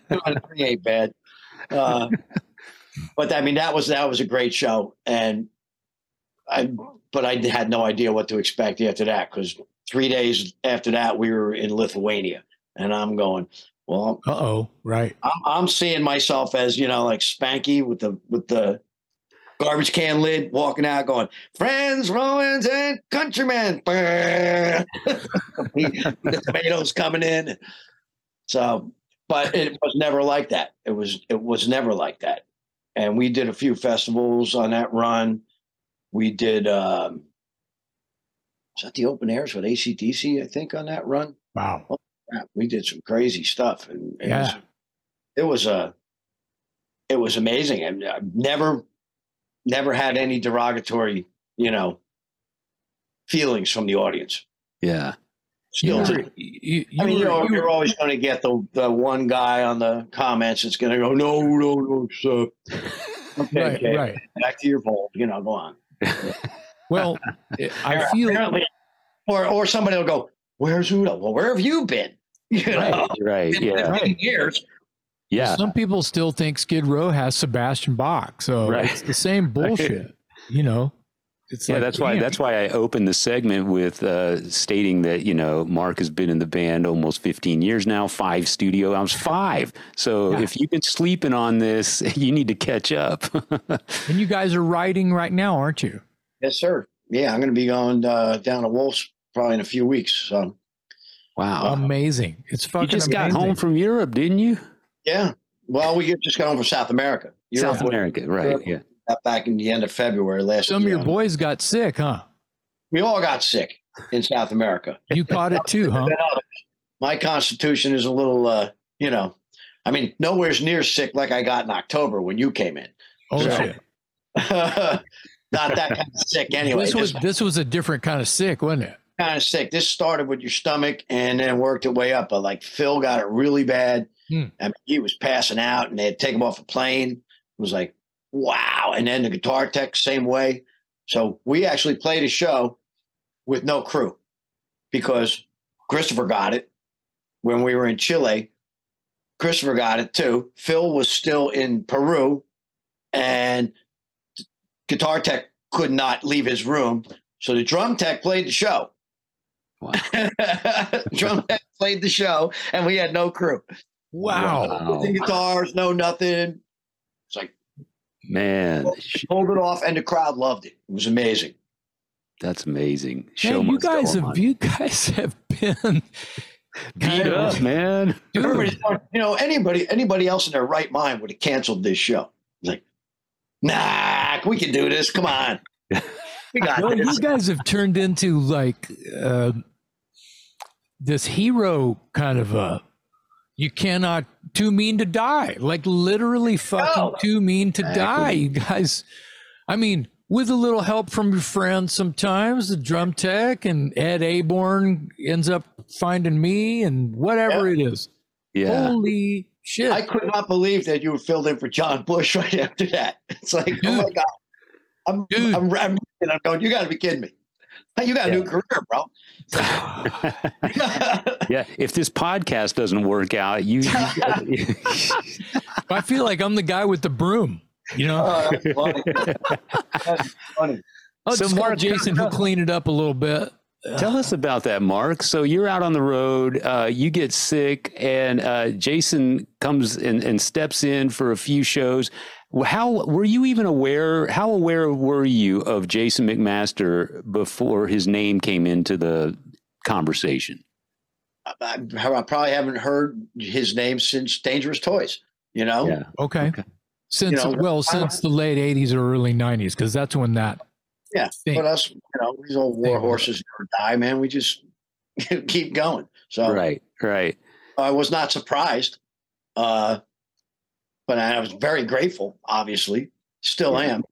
[SPEAKER 3] But, uh, three ain't bad. Uh, but I mean that was that was a great show, and I but I had no idea what to expect after that because three days after that we were in Lithuania, and I'm going. Well,
[SPEAKER 2] Uh oh. Right.
[SPEAKER 3] I'm, I'm seeing myself as you know like Spanky with the with the garbage can lid walking out going friends romans and countrymen *laughs* the tomatoes coming in so but it was never like that it was it was never like that and we did a few festivals on that run we did um was that the open airs with acdc i think on that run
[SPEAKER 2] Wow.
[SPEAKER 3] Crap, we did some crazy stuff and it
[SPEAKER 2] Yeah.
[SPEAKER 3] was it was a it was amazing and I've never never had any derogatory you know feelings from the audience
[SPEAKER 1] Yeah.
[SPEAKER 3] still
[SPEAKER 2] yeah.
[SPEAKER 3] To,
[SPEAKER 2] you, you,
[SPEAKER 3] I mean, you're,
[SPEAKER 2] you were-
[SPEAKER 3] you're always going to get the, the one guy on the comments that's going to go, no, no, no, sir. *laughs* Okay,
[SPEAKER 2] right.
[SPEAKER 3] okay,
[SPEAKER 2] Right.
[SPEAKER 3] back to your vault. You know, go on. *laughs*
[SPEAKER 2] Well, I feel
[SPEAKER 3] Apparently, or or somebody will go, "Where's Udo? Well, where have you been? *laughs* You know,
[SPEAKER 1] Right. Right. Yeah.
[SPEAKER 3] 15 years.
[SPEAKER 1] Yeah.
[SPEAKER 2] some people still think Skid Row has Sebastian Bach, so
[SPEAKER 1] Right.
[SPEAKER 2] it's the same *laughs* bullshit. You know, it's
[SPEAKER 1] Yeah,
[SPEAKER 2] like
[SPEAKER 1] that's why. That's why I opened the segment with uh, stating that you know Mark has been in the band almost 15 years now, five studio albums, five. So
[SPEAKER 2] Yeah.
[SPEAKER 1] if you've been sleeping on this, *laughs* you need to catch up.
[SPEAKER 2] And you guys are writing right now, aren't you?
[SPEAKER 3] Yes, sir. Yeah, I'm going to be going uh, down to Wolves probably in a few weeks. So
[SPEAKER 1] wow,
[SPEAKER 2] Amazing! It's fucking.
[SPEAKER 1] you just got home from Europe, didn't you?
[SPEAKER 3] yeah. Well, we just got home from South America.
[SPEAKER 1] South
[SPEAKER 3] Europe was-
[SPEAKER 1] America, right?
[SPEAKER 3] Europe-
[SPEAKER 1] Yeah.
[SPEAKER 3] got back in the end of February last
[SPEAKER 2] Some of your boys got sick, huh?
[SPEAKER 3] We all got sick in South America.
[SPEAKER 2] You caught it too, huh? *laughs*
[SPEAKER 3] My constitution is a little, uh, you know, I mean, nowhere's near sick like I got in October when you came in.
[SPEAKER 2] Oh
[SPEAKER 3] So-
[SPEAKER 2] shit! *laughs*
[SPEAKER 3] Not that kind of sick anyway.
[SPEAKER 2] this was
[SPEAKER 3] This
[SPEAKER 2] this was a different kind of sick, wasn't it?
[SPEAKER 3] Kind of sick. This started with your stomach and then worked its way up. But like Phil got it really bad.
[SPEAKER 2] Hmm.
[SPEAKER 3] I mean, he was passing out and they had to take him off a plane. It was like, wow. And then the guitar tech, same way. So we actually played a show with no crew because Christopher got it when we were in Chile. Christopher got it too. Phil was still in Peru and guitar tech could not leave his room. So the drum tech played the show.
[SPEAKER 1] Wow. *laughs*
[SPEAKER 3] drum tech played the show and we had no crew.
[SPEAKER 2] Wow!
[SPEAKER 1] Wow.
[SPEAKER 3] The guitars, no nothing. It's like
[SPEAKER 1] Man,
[SPEAKER 3] pulled it off and the crowd loved it. It was amazing.
[SPEAKER 1] that's amazing.
[SPEAKER 2] Man,
[SPEAKER 1] Show
[SPEAKER 2] you guys have
[SPEAKER 1] on.
[SPEAKER 2] you guys have been *laughs*
[SPEAKER 1] beat
[SPEAKER 2] kind of-
[SPEAKER 1] up, man.
[SPEAKER 3] Everybody's going, you know, anybody anybody else in their right mind would have canceled this show. Like, nah, we can do this. Come on. *laughs* We got
[SPEAKER 2] Well,
[SPEAKER 3] this.
[SPEAKER 2] you guys have turned into like uh, this hero kind of a. You cannot too mean to die. Like literally fucking
[SPEAKER 3] No.
[SPEAKER 2] too mean to
[SPEAKER 1] Exactly.
[SPEAKER 2] die. You guys, I mean, with a little help from your friends sometimes, the drum tech and Ed Aborn ends up finding me and whatever it is.
[SPEAKER 1] Yeah.
[SPEAKER 2] Holy shit.
[SPEAKER 3] I could not believe that you were filled in for John Bush *laughs* right after that. It's like, oh my God. I'm,
[SPEAKER 2] Dude.
[SPEAKER 3] I'm, I'm, I'm going, you got to be kidding me. You got a new career, bro. *laughs*
[SPEAKER 1] yeah. If this podcast doesn't work out, you. you- *laughs*
[SPEAKER 2] I feel like I'm the guy with the broom. You know,
[SPEAKER 3] that's funny. Funny.
[SPEAKER 2] I'll
[SPEAKER 1] So
[SPEAKER 2] just call
[SPEAKER 1] Mark-
[SPEAKER 2] Jason who'll clean it up a little bit.
[SPEAKER 1] Tell us about that, Mark. So you're out on the road, uh, you get sick, and uh, Jason comes and, and steps in for a few shows. How were you even aware? How aware were you of Jason McMaster before his name came into the conversation?
[SPEAKER 3] I, I probably haven't heard his name since Dangerous Toys. You know,
[SPEAKER 1] Yeah.
[SPEAKER 2] Okay.
[SPEAKER 1] Okay.
[SPEAKER 2] Since
[SPEAKER 3] You know,
[SPEAKER 2] well, since the late '80s or early '90s, because that's when that.
[SPEAKER 3] Yeah,
[SPEAKER 2] thing-
[SPEAKER 3] but us, you know, these old war horses never die, man. We just *laughs* keep going. So
[SPEAKER 1] Right. Right.
[SPEAKER 3] I was not surprised, uh, but I was very grateful. Obviously, still am.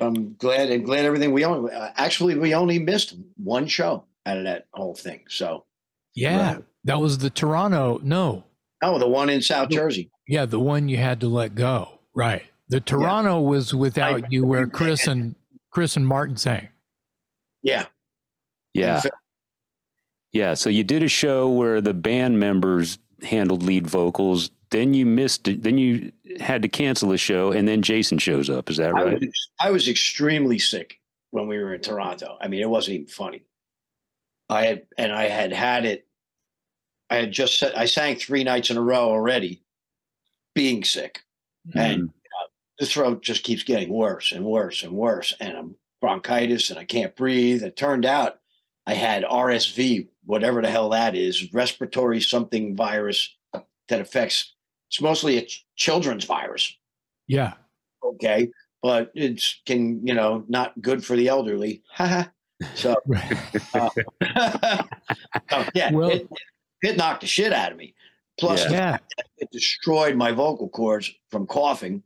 [SPEAKER 3] I'm glad and glad everything we only uh, actually we only missed one show out of that whole thing. So
[SPEAKER 2] yeah,
[SPEAKER 1] Right.
[SPEAKER 2] that was the Toronto. No,
[SPEAKER 3] oh, the one in South Jersey.
[SPEAKER 2] yeah, the one you had to let go. Right. The Toronto was without
[SPEAKER 3] I-
[SPEAKER 2] you, where Chris and Chris and Martin sang.
[SPEAKER 3] Yeah,
[SPEAKER 1] Yeah. Yeah. So you did a show where the band members handled lead vocals. Then you missed it. Then you had to cancel the show, and then Jason shows up. Is that
[SPEAKER 3] I
[SPEAKER 1] right?
[SPEAKER 3] was, I was extremely sick when we were in Toronto. I mean, it wasn't even funny. I had, and I had had it. I had just said I sang three nights in a row already, being sick, mm-hmm. and uh, the throat just keeps getting worse and worse and worse, and I'm bronchitis and I can't breathe. It turned out I had RSV, whatever the hell that is, respiratory something virus that affects. It's mostly a ch- children's virus
[SPEAKER 2] Yeah.
[SPEAKER 3] okay, but it's can you know not good for the elderly. so *laughs* uh, *laughs* oh, yeah,
[SPEAKER 2] Well-
[SPEAKER 3] it, it knocked the shit out of me. Plus,
[SPEAKER 1] Yeah.
[SPEAKER 3] it destroyed my vocal cords from coughing.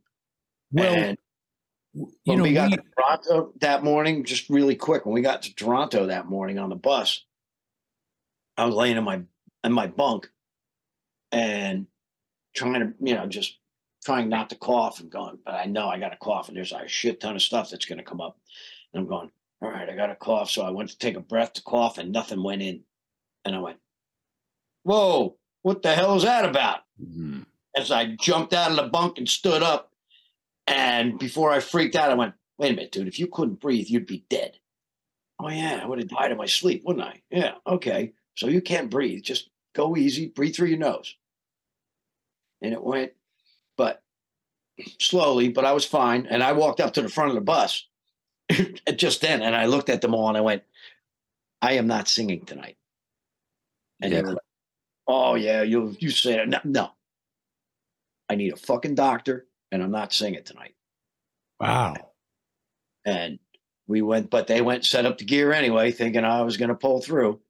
[SPEAKER 2] Well,
[SPEAKER 3] and
[SPEAKER 2] you
[SPEAKER 3] when
[SPEAKER 2] know,
[SPEAKER 3] we got
[SPEAKER 2] we-
[SPEAKER 3] to Toronto that morning, just really quick, when we got to Toronto that morning on the bus, I was laying in my in my bunk and trying to, you know, just trying not to cough and going, but I know I got to cough and there's a shit ton of stuff that's going to come up. And I'm going, all right, I got to cough. So I went to take a breath to cough and nothing went in. And I went, whoa, what the hell is that about?
[SPEAKER 1] Mhm.
[SPEAKER 3] as I jumped out of the bunk and stood up. And before I freaked out, I went, wait a minute, dude, if you couldn't breathe, you'd be dead. Oh, yeah, I would have died in my sleep, wouldn't I? Yeah, okay. So you can't breathe. Just go easy, breathe through your nose. And it went, but slowly, but I was fine. And I walked up to the front of the bus *laughs* just then, and I looked at them all and I went, I am not singing tonight. And
[SPEAKER 1] Yeah.
[SPEAKER 3] they were like, oh, yeah, you, you said it. No, no, I need a fucking doctor, and I'm not singing tonight.
[SPEAKER 2] Wow.
[SPEAKER 3] And we went, but they went and set up the gear anyway, thinking I was going to pull through.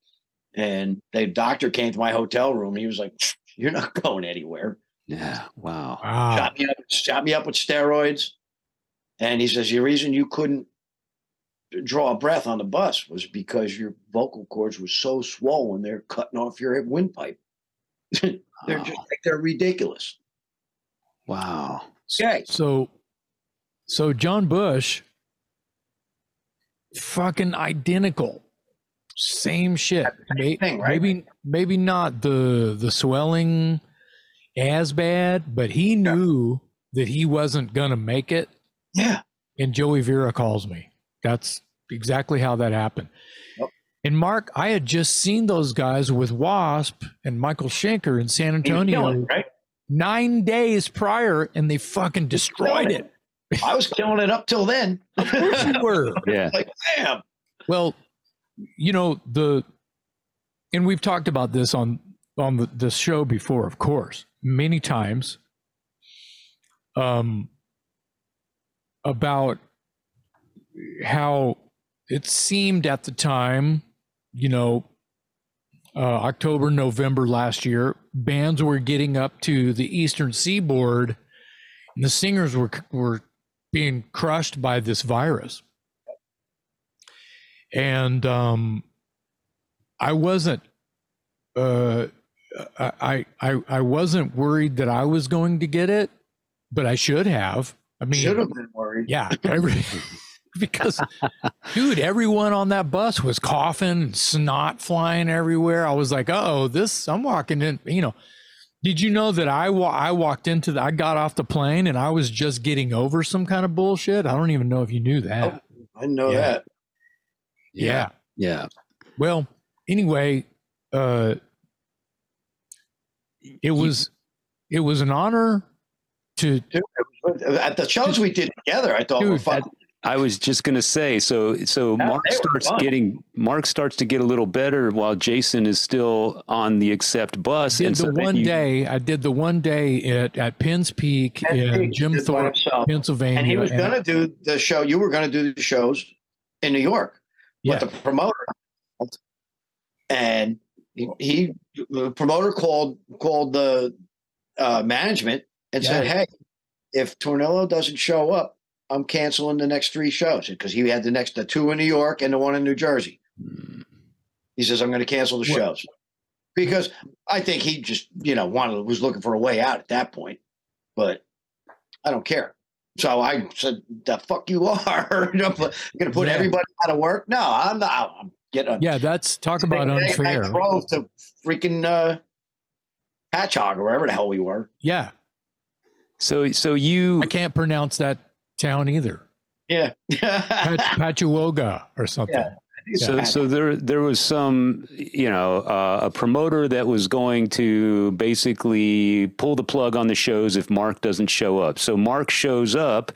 [SPEAKER 3] And the doctor came to my hotel room. He was like, "You're not going anywhere."
[SPEAKER 1] Yeah. Wow.
[SPEAKER 2] Wow.
[SPEAKER 3] Shot me up, shot me up with steroids. And he says the reason you couldn't draw a breath on the bus was because your vocal cords were so swollen they're cutting off your windpipe. *laughs* they're just like they're ridiculous.
[SPEAKER 1] Wow.
[SPEAKER 3] Okay.
[SPEAKER 2] So, so John Bush, fucking identical, same shit.
[SPEAKER 3] Thing, right?
[SPEAKER 2] Maybe, maybe not the the swelling as bad, but he knew that he wasn't gonna make it.
[SPEAKER 3] Yeah.
[SPEAKER 2] And Joey Vera calls me. That's exactly how that happened.
[SPEAKER 3] Yep.
[SPEAKER 2] And Mark, I had just seen those guys with Wasp and Michael Schenker in San Antonio
[SPEAKER 3] killing it, right?
[SPEAKER 2] nine days prior, and they fucking destroyed
[SPEAKER 3] killing
[SPEAKER 2] it.
[SPEAKER 3] I was killing it up till then. *laughs*
[SPEAKER 2] Of course you *laughs* were.
[SPEAKER 1] Yeah.
[SPEAKER 3] like, damn.
[SPEAKER 2] Well, you know the, and we've talked about this on on the, the show before, of course, many times. Um, about how it seemed at the time, you know, uh, October, November last year, bands were getting up to the Eastern Seaboard, and the singers were were being crushed by this virus. And um, I wasn't, uh, I, I I wasn't worried that I was going to get it, but I should have. I mean,
[SPEAKER 3] Should have been worried.
[SPEAKER 2] yeah, every, *laughs* because dude, everyone on that bus was coughing, snot flying everywhere. I was like, oh, this. I'm walking in. You know, did you know that I wa- I walked into the I got off the plane and I was just getting over some kind of bullshit. I don't even know if you knew that.
[SPEAKER 3] I know
[SPEAKER 2] Yeah.
[SPEAKER 3] that.
[SPEAKER 2] yeah.
[SPEAKER 1] Yeah.
[SPEAKER 2] Well, anyway, uh, it was it was an honor to
[SPEAKER 3] Dude, it was- At the shows we did together, I thought were
[SPEAKER 2] Dude,
[SPEAKER 3] fun.
[SPEAKER 1] I was just gonna say, so so
[SPEAKER 3] Yeah,
[SPEAKER 1] Mark starts getting Mark starts to get a little better while Jason is still on the accept bus.
[SPEAKER 2] did
[SPEAKER 1] and so
[SPEAKER 2] the
[SPEAKER 1] then
[SPEAKER 2] one
[SPEAKER 1] you-
[SPEAKER 2] day I did the one day at at Penns Peak
[SPEAKER 3] And
[SPEAKER 2] in
[SPEAKER 3] he
[SPEAKER 2] Jim
[SPEAKER 3] did
[SPEAKER 2] Thorpe. Pennsylvania.
[SPEAKER 3] And he was going to do the show. You were going to do the shows in New York
[SPEAKER 2] Yeah.
[SPEAKER 3] with the promoter. And he, he the promoter called called the uh, management and said, "Hey, if Tornillo doesn't show up, I'm canceling the next three shows because he had the next the two in New York and the one in New Jersey." He says, "I'm going to cancel the
[SPEAKER 2] What-
[SPEAKER 3] shows." Because I think he just, you know, wanted was looking for a way out at that point. But I don't care. So I said, "The fuck you *laughs* are? You're going to put
[SPEAKER 2] Yeah.
[SPEAKER 3] everybody out of work? No, I'm not. I'm getting.
[SPEAKER 2] yeah, that's talk about
[SPEAKER 3] I
[SPEAKER 2] unfair.
[SPEAKER 3] drove to freaking uh, Patchogue or wherever the hell we were.
[SPEAKER 2] Yeah,
[SPEAKER 1] So so you
[SPEAKER 2] I can't pronounce that town either.
[SPEAKER 3] Yeah. *laughs*
[SPEAKER 2] Pat- Pachuoga or something.
[SPEAKER 3] Yeah.
[SPEAKER 1] so so there there was some you know uh, a promoter that was going to basically pull the plug on the shows if Mark doesn't show up. So Mark shows up.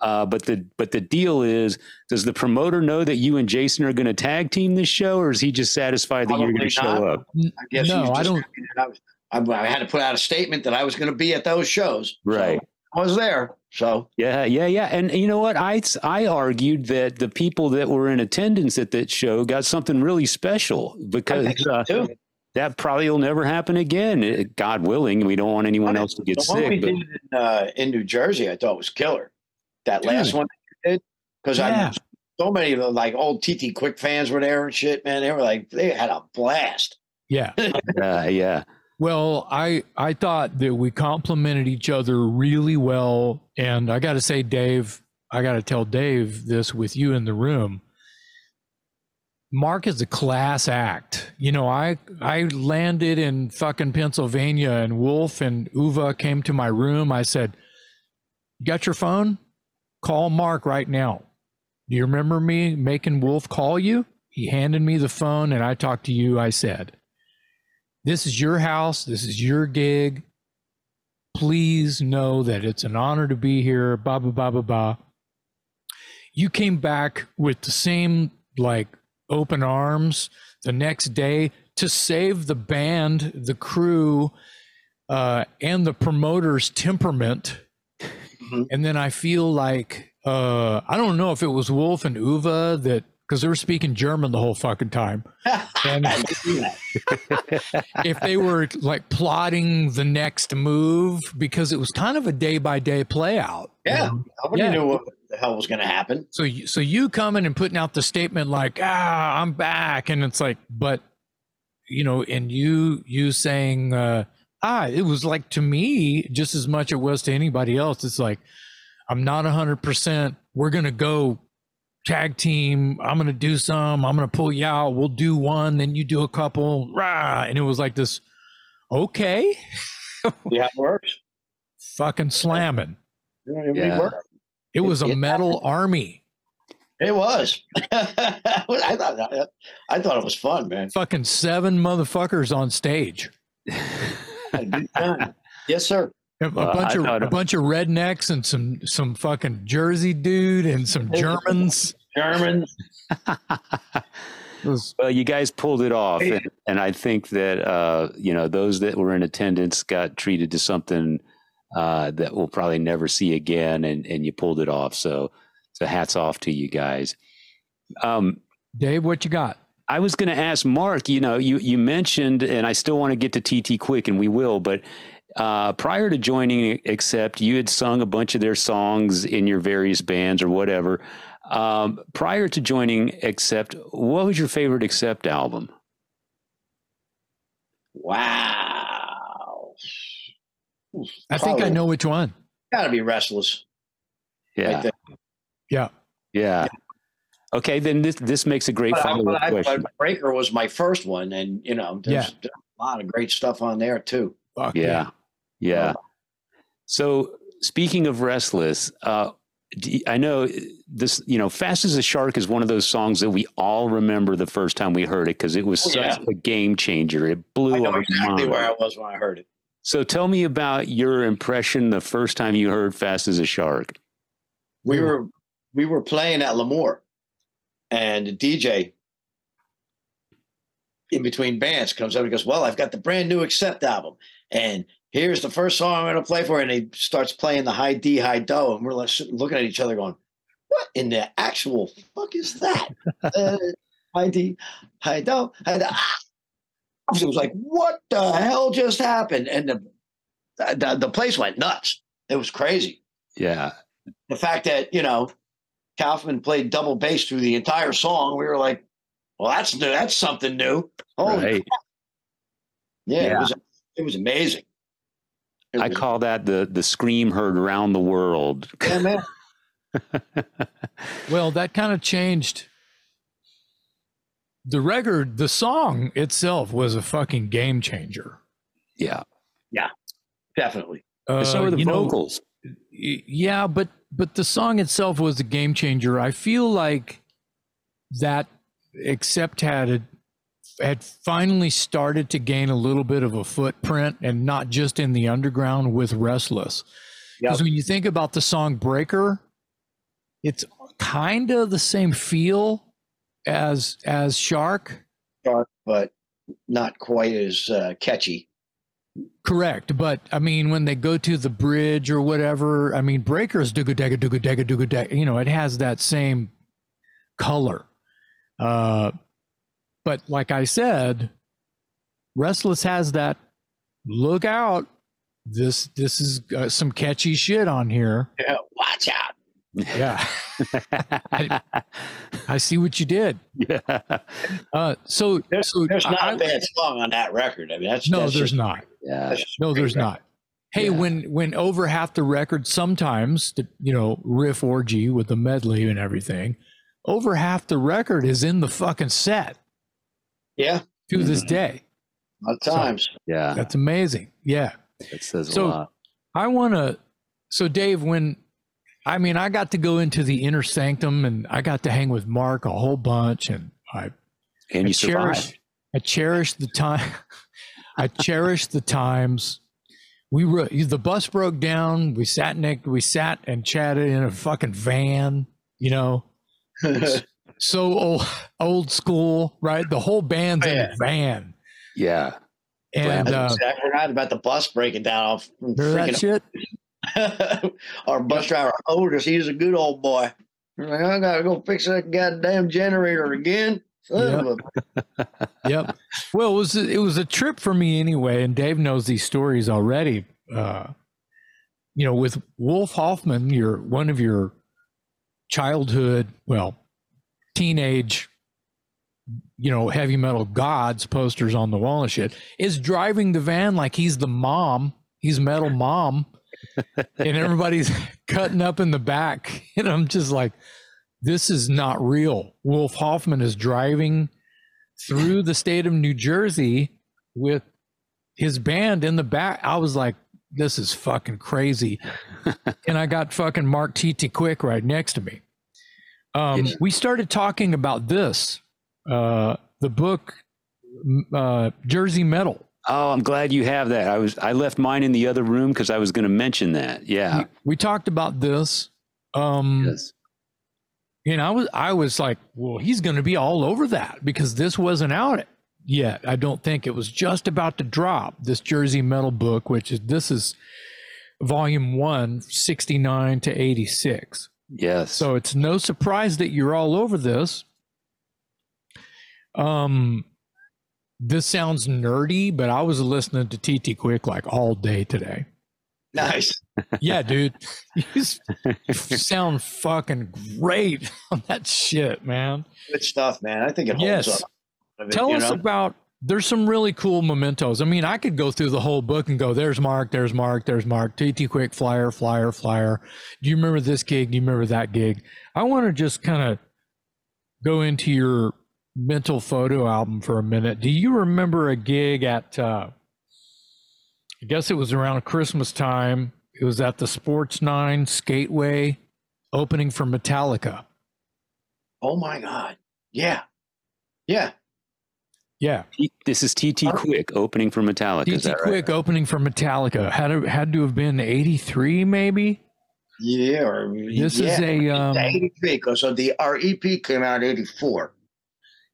[SPEAKER 1] Uh, but the but the deal is, does the promoter know that you and Jason are going to tag team this show, or is he just satisfied that you're going to show up?
[SPEAKER 3] I guess
[SPEAKER 2] No,
[SPEAKER 3] he's
[SPEAKER 2] I don't-
[SPEAKER 3] I, was, I, I had to put out a statement that I was going to be at those shows. So
[SPEAKER 1] Right.
[SPEAKER 3] I was there. So
[SPEAKER 1] Yeah, yeah, yeah. And you know what? I I argued that the people that were in attendance at that show got something really special
[SPEAKER 3] I
[SPEAKER 1] because
[SPEAKER 3] think so
[SPEAKER 1] uh, that probably will never happen again. God willing. We don't want anyone else to get
[SPEAKER 3] the one we
[SPEAKER 1] sick. But
[SPEAKER 3] did in, uh, in New Jersey, I thought was killer. That last
[SPEAKER 2] Dude.
[SPEAKER 3] one we did because
[SPEAKER 2] Yeah.
[SPEAKER 3] I so many of the like old TT Quick fans were there and shit. Man, they were like they had a blast.
[SPEAKER 2] Yeah. *laughs*
[SPEAKER 1] uh, yeah,
[SPEAKER 2] Well, I I thought that we complemented each other really well, and I got to say, Dave, I got to tell Dave this with you in the room. Mark is a class act. You know, I I landed in fucking Pennsylvania, and Wolf and Uwe came to my room. I said, "You "Got your phone? Call Mark right now." Do you remember me making Wolf call you? He handed me the phone, and I talked to you. I said this is your house. This is your gig. Please know that it's an honor to be here. Blah, blah, blah, blah, blah. You came back with the same, like, open arms the next day to save the band, the crew, uh, and the promoter's temperament
[SPEAKER 3] Mhm.
[SPEAKER 2] And then I feel like uh, I don't know if it was Wolf and Uwe that because they were speaking German the whole fucking time. *laughs* And
[SPEAKER 3] I did see that. *laughs*
[SPEAKER 2] if they were like plotting the next move because it was kind of a day by day play out.
[SPEAKER 3] Yeah. Nobody
[SPEAKER 2] Yeah.
[SPEAKER 3] knew what the hell was going to happen.
[SPEAKER 2] So you, so you coming and putting out the statement like ah I'm back and it's like but you know and you you saying uh ah it was like to me just as much it was to anybody else it's like I'm not 100% we're going to go tag team I'm going to do some I'm going to pull you out we'll do one then you do a couple rah and it was like this okay
[SPEAKER 3] Yeah, it works. *laughs*
[SPEAKER 2] fucking slamming
[SPEAKER 3] You know, it
[SPEAKER 1] Yeah.
[SPEAKER 3] worked.
[SPEAKER 2] it was a
[SPEAKER 3] It- it
[SPEAKER 2] metal army
[SPEAKER 3] It was. *laughs* I thought I thought it was fun, man.
[SPEAKER 2] fucking seven motherfuckers on stage *laughs*
[SPEAKER 3] yes, sir.
[SPEAKER 2] A
[SPEAKER 1] Well,
[SPEAKER 2] bunch
[SPEAKER 1] I
[SPEAKER 2] of a
[SPEAKER 1] it-
[SPEAKER 2] bunch of rednecks and some some fucking Jersey dude and some Germans.
[SPEAKER 3] Germans. *laughs*
[SPEAKER 1] Well, you guys pulled it off,
[SPEAKER 3] Hey.
[SPEAKER 1] and, and I think that uh, you know those that were in attendance got treated to something uh, that we'll probably never see again, and and you pulled it off. So, so hats off to you guys. Um,
[SPEAKER 2] Dave, what you got?
[SPEAKER 1] I was going to ask Mark. You know, you you mentioned, and I still want to get to TT quick, and we will. But uh, prior to joining Accept, you had sung a bunch of their songs in your various bands or whatever. Um, prior to joining Accept, what was your favorite Accept album?
[SPEAKER 3] Wow.
[SPEAKER 2] I think I know which one.
[SPEAKER 3] Got to be restless.
[SPEAKER 1] Yeah,
[SPEAKER 3] Right there.
[SPEAKER 2] Yeah.
[SPEAKER 1] yeah. Okay, then this this makes a great
[SPEAKER 3] But,
[SPEAKER 1] follow up
[SPEAKER 3] I-
[SPEAKER 1] question.
[SPEAKER 3] but Breaker was my first one, and you know, there's,
[SPEAKER 2] Yeah.
[SPEAKER 3] a lot of great stuff on there too.
[SPEAKER 2] Fuck
[SPEAKER 1] Yeah, yeah. So speaking of restless, uh, I know this. You know, "Fast as a Shark" is one of those songs that we all remember the first time we heard it because it was
[SPEAKER 3] Oh,
[SPEAKER 1] such
[SPEAKER 3] yeah.
[SPEAKER 1] a game changer. It blew
[SPEAKER 3] I know
[SPEAKER 1] our
[SPEAKER 3] exactly
[SPEAKER 1] mind.
[SPEAKER 3] where I was when I heard it.
[SPEAKER 1] So tell me about your impression the first time you heard "Fast as a Shark."
[SPEAKER 3] We were we were playing at L'Amour, and the DJ in between bands comes up and goes, "Well, I've got the brand new Accept album, and here's the first song I'm going to play for." And he starts playing the high D, high do, and we're looking at each other, going, "What in the actual fuck is that?" *laughs* uh, high D, high do, high do. Ah! It was like, "What the hell just happened?" And the the, the place went nuts. It was crazy
[SPEAKER 1] Yeah,
[SPEAKER 3] the fact that you know Kaufmann played double bass through the entire song, we were like, "Well, that's new. That's something new." Oh,
[SPEAKER 1] right.
[SPEAKER 3] yeah,
[SPEAKER 1] Yeah.
[SPEAKER 3] It, was, it was amazing. It
[SPEAKER 1] I
[SPEAKER 3] was-
[SPEAKER 1] call that the the scream heard around the world. *laughs*
[SPEAKER 3] yeah, man. *laughs*
[SPEAKER 2] Well, that kind of changed. The record, the song itself was a fucking game changer.
[SPEAKER 1] yeah, yeah,
[SPEAKER 3] definitely.
[SPEAKER 2] Uh,
[SPEAKER 1] so are the
[SPEAKER 2] you know,
[SPEAKER 1] vocals.
[SPEAKER 2] Yeah but but the song itself was a game changer i feel like that Accept had a, had finally started to gain a little bit of a footprint and not just in the underground with restless because
[SPEAKER 3] Yep.
[SPEAKER 2] when you think about the song breaker it's kind of the same feel as as shark
[SPEAKER 3] Dark, but not quite as uh, catchy.
[SPEAKER 2] Correct, but I mean, when they go to the bridge or whatever, I mean, breakers dooga dagga dooga dagga dooga dagga. You know, it has that same color. Uh, but like I said, Restless has that. Look out! This this is uh, some catchy shit on here.
[SPEAKER 3] Yeah, watch out.
[SPEAKER 2] Yeah, I, *laughs* I see what you did.
[SPEAKER 1] yeah,
[SPEAKER 2] Uh, so
[SPEAKER 3] There's,
[SPEAKER 2] so
[SPEAKER 3] there's not
[SPEAKER 2] I-
[SPEAKER 3] a bad song on that record. I mean, that's
[SPEAKER 2] no,
[SPEAKER 3] that's
[SPEAKER 2] there's
[SPEAKER 3] just-
[SPEAKER 2] not.
[SPEAKER 1] yeah.
[SPEAKER 3] that's just a
[SPEAKER 2] No, there's
[SPEAKER 3] record.
[SPEAKER 2] not. Hey,
[SPEAKER 1] Yeah.
[SPEAKER 2] when when over half the record, sometimes the you know riff orgy with the medley and everything, over half the record is in the fucking set
[SPEAKER 3] Yeah,
[SPEAKER 2] to this
[SPEAKER 1] Mhm.
[SPEAKER 2] day.
[SPEAKER 3] a lot of times.
[SPEAKER 1] Yeah,
[SPEAKER 2] That's amazing. Yeah,
[SPEAKER 1] it says
[SPEAKER 2] So-
[SPEAKER 1] a lot.
[SPEAKER 2] I want to. So, Dave, when I mean, I got to go into the inner sanctum and I got to hang with Mark a whole bunch, and I
[SPEAKER 1] And
[SPEAKER 2] I
[SPEAKER 1] you
[SPEAKER 2] cherish,
[SPEAKER 1] survived.
[SPEAKER 2] I cherish the time. *laughs* I cherish the times. We were the bus broke down. We sat next. We sat and chatted in a fucking van. You know, *laughs* so old, old school, right? The whole band's in
[SPEAKER 3] Yeah.
[SPEAKER 2] a van,
[SPEAKER 1] Yeah,
[SPEAKER 2] and uh,
[SPEAKER 3] I forgot about the bus breaking down off
[SPEAKER 2] remember that
[SPEAKER 3] freaking
[SPEAKER 2] shit.
[SPEAKER 3] Our bus driver Otis, he's a good old boy. Like, I gotta go fix that goddamn generator again. Of *laughs*
[SPEAKER 2] yep. Well, it was it was a trip for me anyway, and Dave knows these stories already. Uh, you know, with Wolf Hoffmann, your one of your childhood, well, teenage, you know, heavy metal gods posters on the wall and shit, is driving the van like he's the mom, he's metal mom, and *laughs* everybody's *laughs* cutting up in the back, *laughs* and I'm just like, this is not real. Wolf Hoffmann is driving through the state of New Jersey with his band in the back. I was like, this is fucking crazy. and I got fucking Mark TT Quick right next to me. Um, We started talking about this, uh, the book, uh, Jersey Metal.
[SPEAKER 1] Oh, I'm glad you have that. I was I left mine in the other room because I was going to mention that. Yeah.
[SPEAKER 2] We, we talked about this. Um,
[SPEAKER 1] Yes.
[SPEAKER 2] And I was I was like, well, he's going to be all over that because this wasn't out yet. I don't think it was just about to drop this Jersey Metal book, which is this is volume one, 69 to 86.
[SPEAKER 1] Yes.
[SPEAKER 2] So it's no surprise that you're all over this. Um this sounds nerdy, but I was listening to TT Quick like all day today.
[SPEAKER 3] nice.
[SPEAKER 2] Yeah, dude. *laughs* You sound fucking great *laughs* on that shit, man.
[SPEAKER 3] Good stuff, man. I think it holds
[SPEAKER 2] Yes.
[SPEAKER 3] up. I mean,
[SPEAKER 2] Tell us
[SPEAKER 3] know?
[SPEAKER 2] about there's some really cool mementos. I mean, I could go through the whole book and go, there's Mark, there's Mark, there's Mark, TT Quick, flyer, flyer, flyer. Do you remember this gig? Do you remember that gig? I want to just kind of go into your mental photo album for a minute. Do you remember a gig at, uh, I guess it was around Christmas time. It was at the Sports Nine Skateway opening for Metallica.
[SPEAKER 3] Oh my God. Yeah. Yeah.
[SPEAKER 2] Yeah.
[SPEAKER 1] This is TT Quick opening for Metallica.
[SPEAKER 2] TT
[SPEAKER 1] right?
[SPEAKER 2] Quick opening for Metallica had to, had to have been 83 maybe.
[SPEAKER 3] Yeah. Or,
[SPEAKER 2] This
[SPEAKER 3] yeah.
[SPEAKER 2] is a um,
[SPEAKER 3] 83 because of the REP came out 84.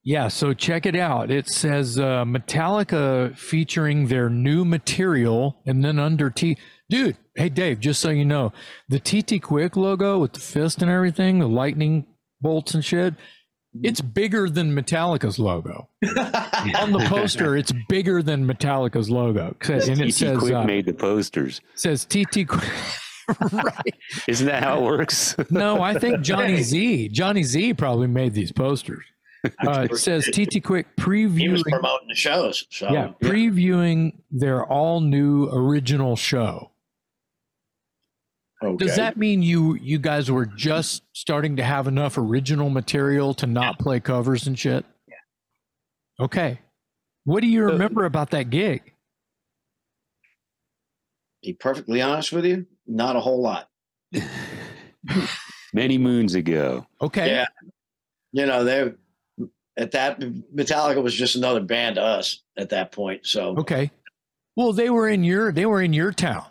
[SPEAKER 2] Yeah, so check it out. It says uh, Metallica featuring their new material and then under T Dude, hey Dave, just so you know, the TT Quick logo with the fist and everything, the lightning bolts and shit, it's bigger than Metallica's logo. *laughs* On the poster, it's bigger than Metallica's logo. And it
[SPEAKER 1] TT
[SPEAKER 2] says
[SPEAKER 1] Quick
[SPEAKER 2] uh,
[SPEAKER 1] made the posters.
[SPEAKER 2] says TT Quick. *laughs* right.
[SPEAKER 1] Isn't that how it works?
[SPEAKER 2] No, I think *laughs* Johnny Z. Johnny Z probably made these posters. Uh, it says TT Quick previewing.
[SPEAKER 3] he was
[SPEAKER 2] previewing,
[SPEAKER 3] promoting the shows. So
[SPEAKER 2] yeah, previewing their all new original show.
[SPEAKER 3] Okay.
[SPEAKER 2] Does that mean you you guys were just starting to have enough original material to not play covers and shit? Yeah. Okay. What do you remember about that gig?
[SPEAKER 3] be perfectly honest with you? Not a whole lot. *laughs*
[SPEAKER 1] Many moons ago.
[SPEAKER 2] Okay.
[SPEAKER 3] Yeah. You know, they at that Metallica was just another band to us at that point. So
[SPEAKER 2] Okay. Well, they were in your they were in your town.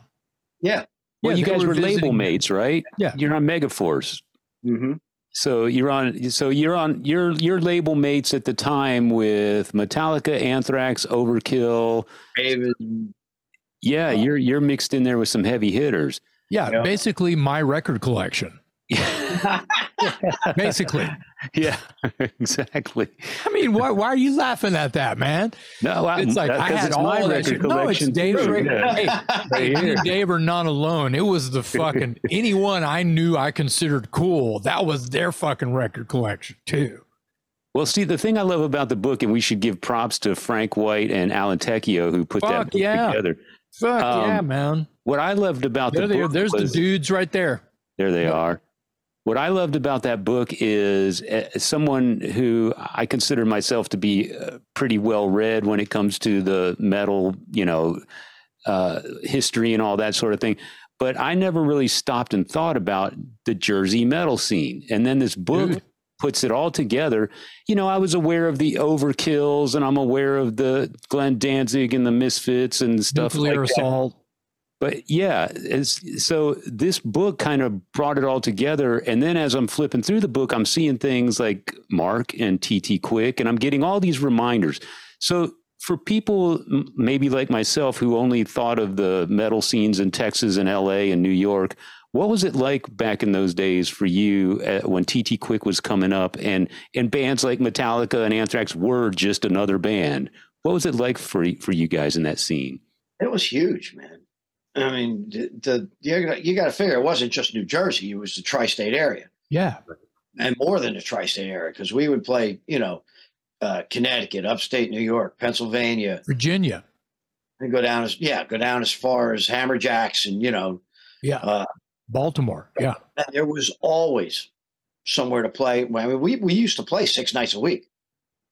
[SPEAKER 3] yeah.
[SPEAKER 1] Well,
[SPEAKER 2] Yeah,
[SPEAKER 1] you guys were, label mates, right?
[SPEAKER 2] Yeah.
[SPEAKER 1] You're on Megaforce.
[SPEAKER 3] Mm-hmm.
[SPEAKER 1] So you're on. So you're on. You're you're label mates at the time with Metallica, Anthrax, Overkill.
[SPEAKER 3] David.
[SPEAKER 1] Yeah, you're you're mixed in there with some heavy hitters.
[SPEAKER 2] Yeah,
[SPEAKER 3] Yeah.
[SPEAKER 2] basically my record collection. *laughs* Basically.
[SPEAKER 1] yeah, *laughs* exactly.
[SPEAKER 2] I mean, why, why are you laughing at that, man?
[SPEAKER 1] No, I,
[SPEAKER 2] It's like I had
[SPEAKER 1] it's
[SPEAKER 2] all
[SPEAKER 1] my
[SPEAKER 2] that shit. No, it's record.
[SPEAKER 1] Yeah.
[SPEAKER 2] Hey, *laughs*
[SPEAKER 1] Right
[SPEAKER 2] hey, me
[SPEAKER 1] here.
[SPEAKER 2] and Dave are not alone. It was the fucking anyone I knew I considered cool. That was their fucking record collection too.
[SPEAKER 1] Well, see, the thing I love about the book, and we should give props to Frank White and Alan Tecchio who put that book
[SPEAKER 2] yeah.
[SPEAKER 1] together.
[SPEAKER 2] Fuck
[SPEAKER 1] Um,
[SPEAKER 2] yeah, man.
[SPEAKER 1] What I loved about
[SPEAKER 2] There
[SPEAKER 1] the book
[SPEAKER 2] There's
[SPEAKER 1] was,
[SPEAKER 2] the dudes right there.
[SPEAKER 1] There they are. What I loved about that book is uh, someone who I consider myself to be uh, pretty well read when it comes to the metal, you know, uh, history and all that sort of thing. But I never really stopped and thought about the Jersey metal scene. And then this book
[SPEAKER 2] Dude.
[SPEAKER 1] puts it all together. You know, I was aware of the Overkills and I'm aware of the Glenn Danzig and the Misfits and stuff
[SPEAKER 2] Nuclear
[SPEAKER 1] like that
[SPEAKER 2] assault.
[SPEAKER 1] But yeah so this book kind of brought it all together and then as i'm flipping through the book i'm seeing things like mark and tt quick and i'm getting all these reminders so for people maybe like myself who only thought of the metal scenes in Texas and LA and New York, what was it like back in those days for you uh, when TT Quick was coming up and and bands like Metallica and Anthrax were just another band? What was it like for for you guys in that scene?
[SPEAKER 3] It was huge, man. I mean, the, the you, you got to figure it wasn't just New Jersey; it was the tri-state area,
[SPEAKER 2] Yeah.
[SPEAKER 3] and more than the tri-state area because we would play, you know, uh, Connecticut, upstate New York, Pennsylvania,
[SPEAKER 2] Virginia.
[SPEAKER 3] and go down as yeah, go down as far as Hammerjacks, and you know,
[SPEAKER 2] Yeah.
[SPEAKER 3] uh,
[SPEAKER 2] Baltimore. Yeah.
[SPEAKER 3] and there was always somewhere to play. I mean, we we used to play six nights a week,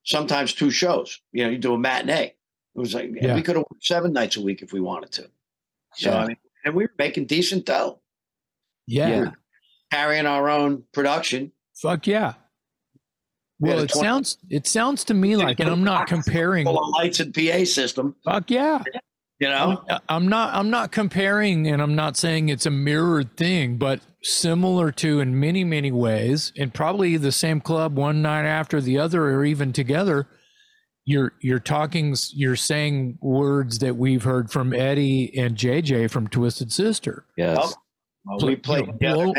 [SPEAKER 3] sometimes two shows. You know, you do a matinee. It was like
[SPEAKER 2] Yeah.
[SPEAKER 3] we could have worked seven nights a week if we wanted to. So
[SPEAKER 1] Yeah.
[SPEAKER 3] I mean, and we were making decent dough,
[SPEAKER 2] Yeah.
[SPEAKER 1] Yeah.
[SPEAKER 3] carrying our own production.
[SPEAKER 2] Fuck yeah. Well,
[SPEAKER 3] a
[SPEAKER 2] it
[SPEAKER 3] 20
[SPEAKER 2] sounds it sounds to me like, and I'm not comparing.
[SPEAKER 3] full of lights and PA system.
[SPEAKER 2] Fuck yeah.
[SPEAKER 3] You know,
[SPEAKER 2] I'm not I'm not comparing and I'm not saying it's a mirrored thing, but similar to in many, many ways, and probably the same club one night after the other or even together. You're you're talking you're saying words that we've heard from Eddie and JJ from Twisted Sister.
[SPEAKER 1] Yes.
[SPEAKER 3] Well, well, we
[SPEAKER 2] You
[SPEAKER 3] played
[SPEAKER 2] know, blow-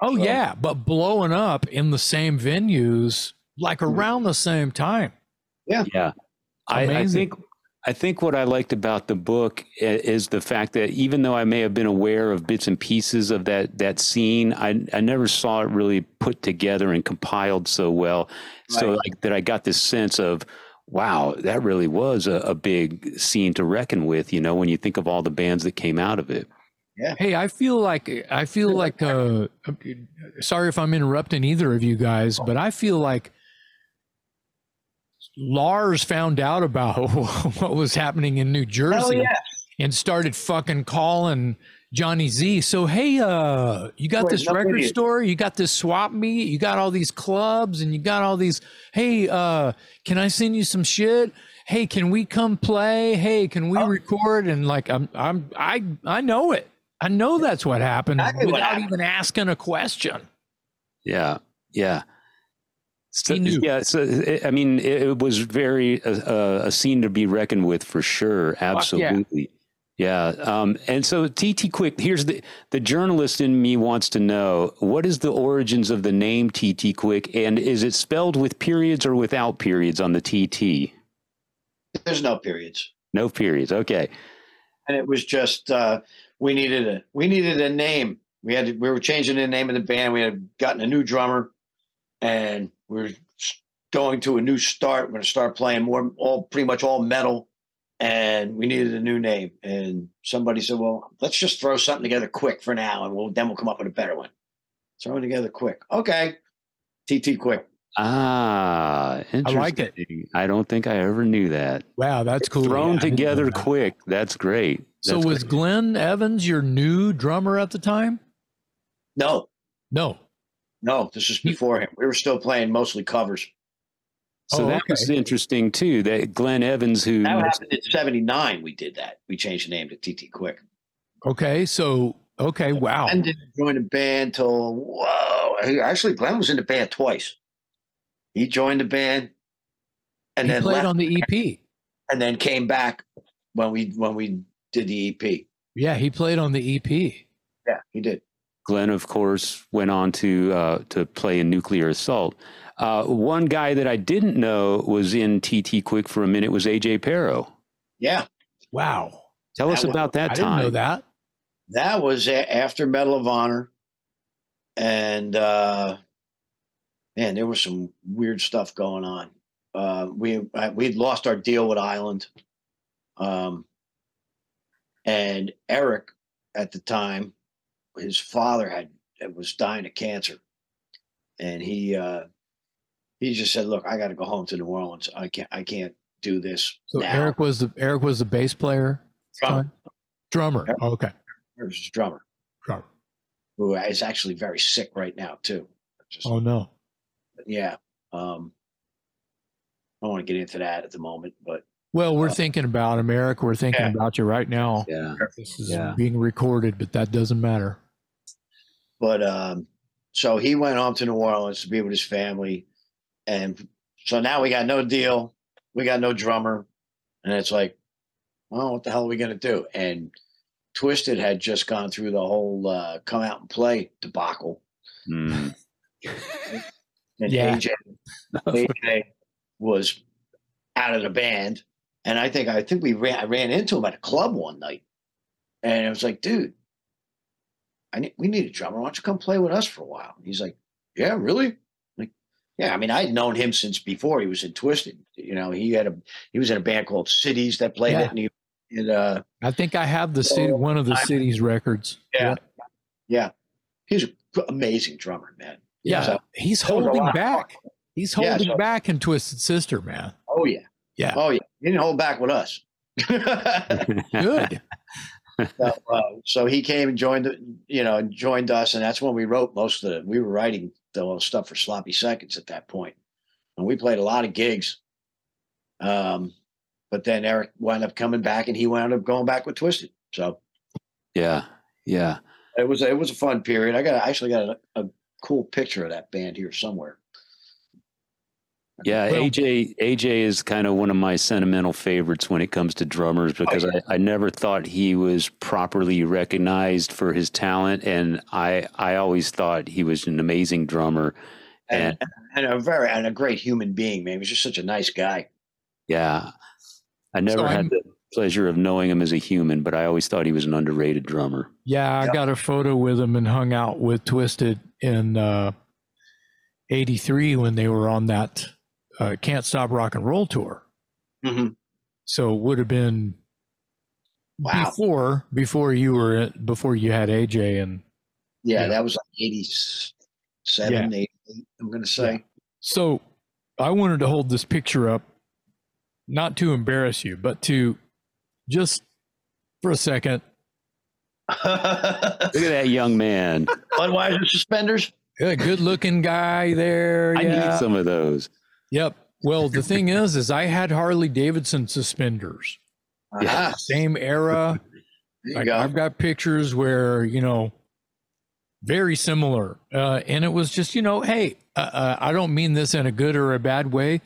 [SPEAKER 2] Oh
[SPEAKER 3] So,
[SPEAKER 2] yeah, but blowing up in the same venues like mm-hmm. around the same time.
[SPEAKER 1] Yeah. I, I
[SPEAKER 2] Amazing.
[SPEAKER 1] think I think what I liked about the book is the fact that even though I may have been aware of bits and pieces of that that scene, I I never saw it really put together and compiled so well. So like that I got this sense of wow, that really was a, a big scene to reckon with, you know, when you think of all the bands that came out of it. Yeah.
[SPEAKER 2] Hey, I feel like I feel like uh sorry if I'm interrupting either of you guys, but I feel like Lars found out about *laughs* what was happening in New
[SPEAKER 3] Hell
[SPEAKER 2] Jersey
[SPEAKER 3] yeah.
[SPEAKER 2] and started fucking calling Johnny Z. So hey, uh, you got
[SPEAKER 3] Wait,
[SPEAKER 2] this record
[SPEAKER 3] idiot.
[SPEAKER 2] store, you got this swap meet, you got all these clubs, and you got all these. Hey, uh, can I send you some shit? Hey, can we come play? Hey, can we
[SPEAKER 3] Oh.
[SPEAKER 2] record? And like, I'm, I'm, I, I know it. I know that's what happened
[SPEAKER 3] Exactly what
[SPEAKER 2] without
[SPEAKER 3] happened.
[SPEAKER 2] even asking a question.
[SPEAKER 1] Yeah, yeah. So,
[SPEAKER 2] He knew.
[SPEAKER 1] yeah, so it, I mean, it, it was very uh, a scene to be reckoned with for sure.
[SPEAKER 2] yeah.
[SPEAKER 1] Absolutely, yeah. Um, and so, TT Quick, here's the the journalist in me wants to know what is the origins of the name TT Quick, and is it spelled with periods or without periods on the TT?
[SPEAKER 3] There's no periods.
[SPEAKER 1] No periods. Okay.
[SPEAKER 3] and it was just uh, we needed a we needed a name. We had to, we were changing the name of the band. We had gotten a new drummer, and we are going to a new start. We're going to start playing more all pretty much all metal, and we needed a new name. And somebody said, "Well, let's just throw something together quick for now, and we'll then we'll come up with a better one." Throw it together quick. Okay, TT quick.
[SPEAKER 1] Ah, interesting.
[SPEAKER 2] like it.
[SPEAKER 1] I don't think I ever knew that.
[SPEAKER 2] Wow, that's cool.
[SPEAKER 1] Thrown
[SPEAKER 2] Yeah, I didn't know
[SPEAKER 1] together
[SPEAKER 2] that.
[SPEAKER 1] quick. That's great.
[SPEAKER 2] So was
[SPEAKER 1] great.
[SPEAKER 2] Glenn Evans your new drummer at the time?
[SPEAKER 3] No,
[SPEAKER 2] No.
[SPEAKER 3] no, this is before him. We were still playing mostly covers.
[SPEAKER 1] So
[SPEAKER 2] Oh,
[SPEAKER 1] that was interesting too. That Glenn Evans, who
[SPEAKER 3] That happened in '79. We did that. We changed the name to TT Quick.
[SPEAKER 2] Okay, so okay, wow.
[SPEAKER 3] Glenn didn't join the band till whoa. He- Actually, Glenn was in the band twice. He joined the band and
[SPEAKER 2] he
[SPEAKER 3] then
[SPEAKER 2] played
[SPEAKER 3] left,
[SPEAKER 2] on the EP.
[SPEAKER 3] and then came back when we when we did the EP.
[SPEAKER 2] Yeah, he played on the EP.
[SPEAKER 3] Yeah, he did.
[SPEAKER 1] Glenn, of course, went on to uh, to play in Nuclear Assault. Uh, one guy that I didn't know was in TT Quick for a minute was AJ Pero.
[SPEAKER 3] Yeah,
[SPEAKER 2] Wow.
[SPEAKER 1] Tell us
[SPEAKER 3] That was-
[SPEAKER 1] about that
[SPEAKER 2] I
[SPEAKER 1] time.
[SPEAKER 2] didn't know that.
[SPEAKER 3] that was a- after Metal of Honor, and uh, man, there was some weird stuff going on. Uh, we I- we'd lost our deal with Island, um, and Eric at the time, his father had was dying of cancer, and he uh, he just said, "Look, I got to go home to New Orleans. I can't I can't do this
[SPEAKER 2] So
[SPEAKER 3] now."
[SPEAKER 2] Eric was the Eric was the bass player.
[SPEAKER 3] Drummer.
[SPEAKER 2] time? Drummer.
[SPEAKER 3] Yep.
[SPEAKER 2] Oh, okay.
[SPEAKER 3] Eric was his drummer,
[SPEAKER 2] Drummer.
[SPEAKER 3] who is actually very sick right now too. Just
[SPEAKER 2] Oh no.
[SPEAKER 3] yeah. Um, I don't want to get into that at the moment, but
[SPEAKER 2] Well, we're
[SPEAKER 3] Uh,
[SPEAKER 2] thinking about him, Eric. We're thinking
[SPEAKER 3] Yeah.
[SPEAKER 2] about you right now.
[SPEAKER 1] Yeah.
[SPEAKER 2] This is
[SPEAKER 1] Yeah.
[SPEAKER 2] being recorded, but that doesn't matter.
[SPEAKER 3] but um, so he went home to New Orleans to be with his family, and so now we got no deal, we got no drummer, and it's like, well, what the hell are we gonna do? And Twisted had just gone through the whole uh, come out and play debacle,
[SPEAKER 1] Mm. *laughs*
[SPEAKER 3] and
[SPEAKER 2] Yeah.
[SPEAKER 3] AJ, AJ *laughs* was out of the band, and I think I think we ran I ran into him at a club one night, and it was like, dude, I need we need a drummer. Why don't you come play with us for a while? He's like, yeah, really? Yeah. I mean, I'd known him since before he was in Twisted. You know, he had a he was in a band called Cities that played
[SPEAKER 2] Yeah.
[SPEAKER 3] it, and he and uh,
[SPEAKER 2] I think I have the city, one of the
[SPEAKER 3] I'm-
[SPEAKER 2] city's records.
[SPEAKER 3] yeah, yeah, he's an amazing drummer, man.
[SPEAKER 2] Yeah.
[SPEAKER 3] So-
[SPEAKER 2] He's
[SPEAKER 3] That was a
[SPEAKER 2] holding back. He's
[SPEAKER 3] Yeah,
[SPEAKER 2] holding
[SPEAKER 3] so-
[SPEAKER 2] back in Twisted Sister, man.
[SPEAKER 3] Oh yeah,
[SPEAKER 2] Yeah.
[SPEAKER 3] oh yeah. He didn't hold back with us. *laughs*
[SPEAKER 2] Good. *laughs*
[SPEAKER 3] So, uh, so he came and joined, you know, joined us, and that's when we wrote most of the. We were writing the stuff for Sloppy Seconds at that point, and we played a lot of gigs. Um, but then Eric wound up coming back, and he wound up going back with Twisted. So
[SPEAKER 1] yeah, yeah.
[SPEAKER 3] it was it was a fun period. I got I actually got a, a cool picture of that band here somewhere.
[SPEAKER 1] Yeah,
[SPEAKER 2] Well-
[SPEAKER 1] AJ AJ is kind of one of my sentimental favorites when it comes to drummers because
[SPEAKER 3] yeah.
[SPEAKER 1] I, I never thought he was properly recognized for his talent, and I I always thought he was an amazing drummer.
[SPEAKER 3] And, and a very and a great human being, man. He was just such a nice guy.
[SPEAKER 1] Yeah, I never
[SPEAKER 2] I'm-
[SPEAKER 1] had the pleasure of knowing him as a human, but I always thought he was an underrated drummer.
[SPEAKER 2] Yeah, I
[SPEAKER 3] Yeah.
[SPEAKER 2] got a photo with him and hung out with Twisted in uh, 83 when they were on that uh, Can't Stop Rock and Roll tour.
[SPEAKER 3] Mm-hmm.
[SPEAKER 2] So it would have been
[SPEAKER 3] Wow.
[SPEAKER 2] before before you were before you had AJ and
[SPEAKER 3] Yeah,
[SPEAKER 2] Yeah.
[SPEAKER 3] that was like 87, 88, I'm going to say.
[SPEAKER 2] so I wanted to hold this picture up not to embarrass you but to just for a second *laughs*
[SPEAKER 1] Look at that young man.
[SPEAKER 3] Budweiser suspenders.
[SPEAKER 2] a good looking guy there
[SPEAKER 1] I
[SPEAKER 2] yeah
[SPEAKER 1] need some of those.
[SPEAKER 2] Yep well the thing is is I had Harley Davidson suspenders
[SPEAKER 3] Yeah.
[SPEAKER 2] same era Like
[SPEAKER 3] go.
[SPEAKER 2] I've got pictures where you know, very similar, uh, and it was just you know, hey, uh, uh, I don't mean this in a good or a bad way.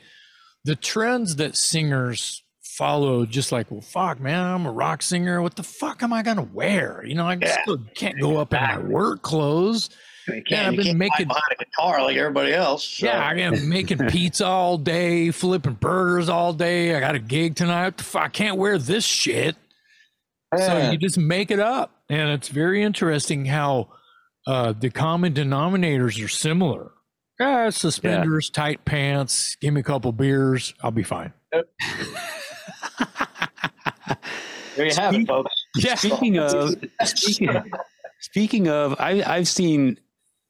[SPEAKER 2] The trends that singers follow, just like, well, fuck, man, I'm a rock singer. What the fuck am I gonna wear? You know, I
[SPEAKER 3] Yeah.
[SPEAKER 2] still can't go up in my work clothes.
[SPEAKER 3] You can't,
[SPEAKER 2] yeah, I've
[SPEAKER 3] you
[SPEAKER 2] been making-
[SPEAKER 3] behind a guitar like everybody else. so-
[SPEAKER 2] Yeah, I am making *laughs* pizza all day, flipping burgers all day. I got a gig tonight. What the fuck? I can't wear this shit. So you just make it up. And it's very interesting how uh, the common denominators are similar. Ah, suspenders, tight pants, give me a couple beers, I'll be fine.
[SPEAKER 3] there you have it, folks. *laughs*
[SPEAKER 2] Yeah.
[SPEAKER 1] Speaking of speaking, speaking of, I, I've seen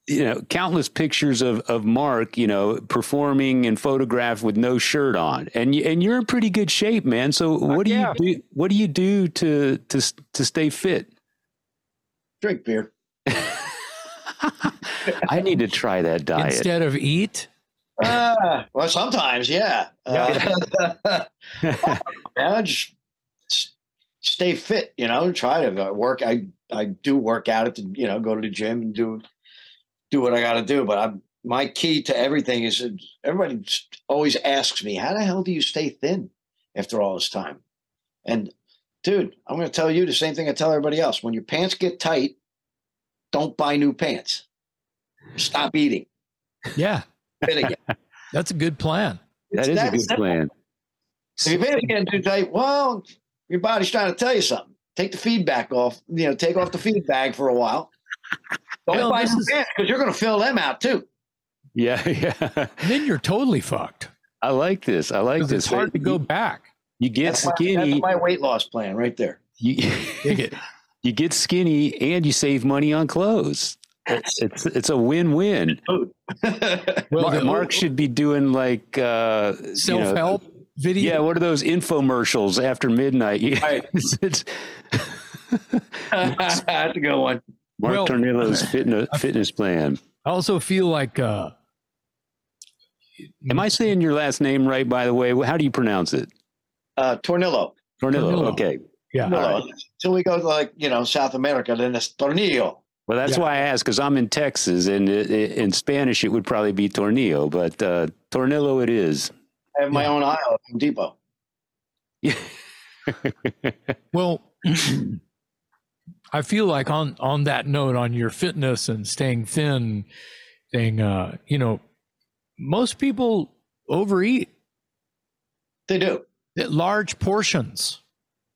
[SPEAKER 1] you know countless pictures of of Mark, you know, performing and photographed with no shirt on, and you, and you're in pretty good shape, man. So what do
[SPEAKER 2] yeah.
[SPEAKER 1] you do? What do you do to to to stay fit?
[SPEAKER 3] Drink beer. *laughs*
[SPEAKER 1] I need to try that diet.
[SPEAKER 2] Instead of eat,
[SPEAKER 3] Ah, well, sometimes, yeah. Uh, yeah, *laughs* just stay fit. You know, try to uh, work. I I do work out at the you know go to the gym and do do what I got to do. But I'm my key to everything is everybody always asks me, how the hell do you stay thin after all this time? And dude, I'm going to tell you the same thing I tell everybody else. When your pants get tight, don't buy new pants. Stop eating.
[SPEAKER 2] yeah, *laughs* that's a good plan.
[SPEAKER 1] that
[SPEAKER 3] It's
[SPEAKER 1] is a good
[SPEAKER 3] simple.
[SPEAKER 1] plan.
[SPEAKER 3] If your pants getting too tight, well, your body's trying to tell you something. Take the feedback off. You know, take off the feedback for a while. Don't
[SPEAKER 2] Well,
[SPEAKER 3] buy
[SPEAKER 2] this
[SPEAKER 3] new
[SPEAKER 2] is-
[SPEAKER 3] pants because you're going to fill them out too.
[SPEAKER 1] Yeah, *laughs* yeah.
[SPEAKER 2] Then you're totally fucked.
[SPEAKER 1] I like this. I like this.
[SPEAKER 2] it's hard to go back.
[SPEAKER 1] You get
[SPEAKER 3] That's my,
[SPEAKER 1] skinny.
[SPEAKER 3] that's my weight loss plan right there.
[SPEAKER 1] you, *laughs* *laughs* you get skinny and you save money on clothes. It's it's, it's a win-win.
[SPEAKER 2] Well,
[SPEAKER 1] Mark, Mark should be doing like uh, you know,
[SPEAKER 2] self help video.
[SPEAKER 1] yeah, what are those infomercials after midnight?
[SPEAKER 3] Right.
[SPEAKER 1] it's, it's
[SPEAKER 3] that's a good one.
[SPEAKER 1] Mark
[SPEAKER 2] Well-
[SPEAKER 1] Tornillo's fitness fitness plan.
[SPEAKER 2] I also feel like uh,
[SPEAKER 1] Am I saying your last name right? By the way, how do you pronounce it?
[SPEAKER 3] Uh, Tornillo.
[SPEAKER 1] Tornillo.
[SPEAKER 2] Tornillo.
[SPEAKER 1] Okay.
[SPEAKER 2] yeah.
[SPEAKER 3] Tornillo. Until we go to like, you know, South America, then it's Tornillo.
[SPEAKER 1] Well, that's
[SPEAKER 2] Yeah.
[SPEAKER 1] why I asked because I'm in Texas, and it, it- in Spanish it would probably be tornillo, but uh, tornillo it is.
[SPEAKER 3] I have my
[SPEAKER 2] Yeah.
[SPEAKER 3] own aisle at Home Depot. *laughs*
[SPEAKER 2] Well, *clears throat* I feel like on on that note, on your fitness and staying thin thing, uh, you know, most people overeat
[SPEAKER 3] They do.
[SPEAKER 2] at large portions.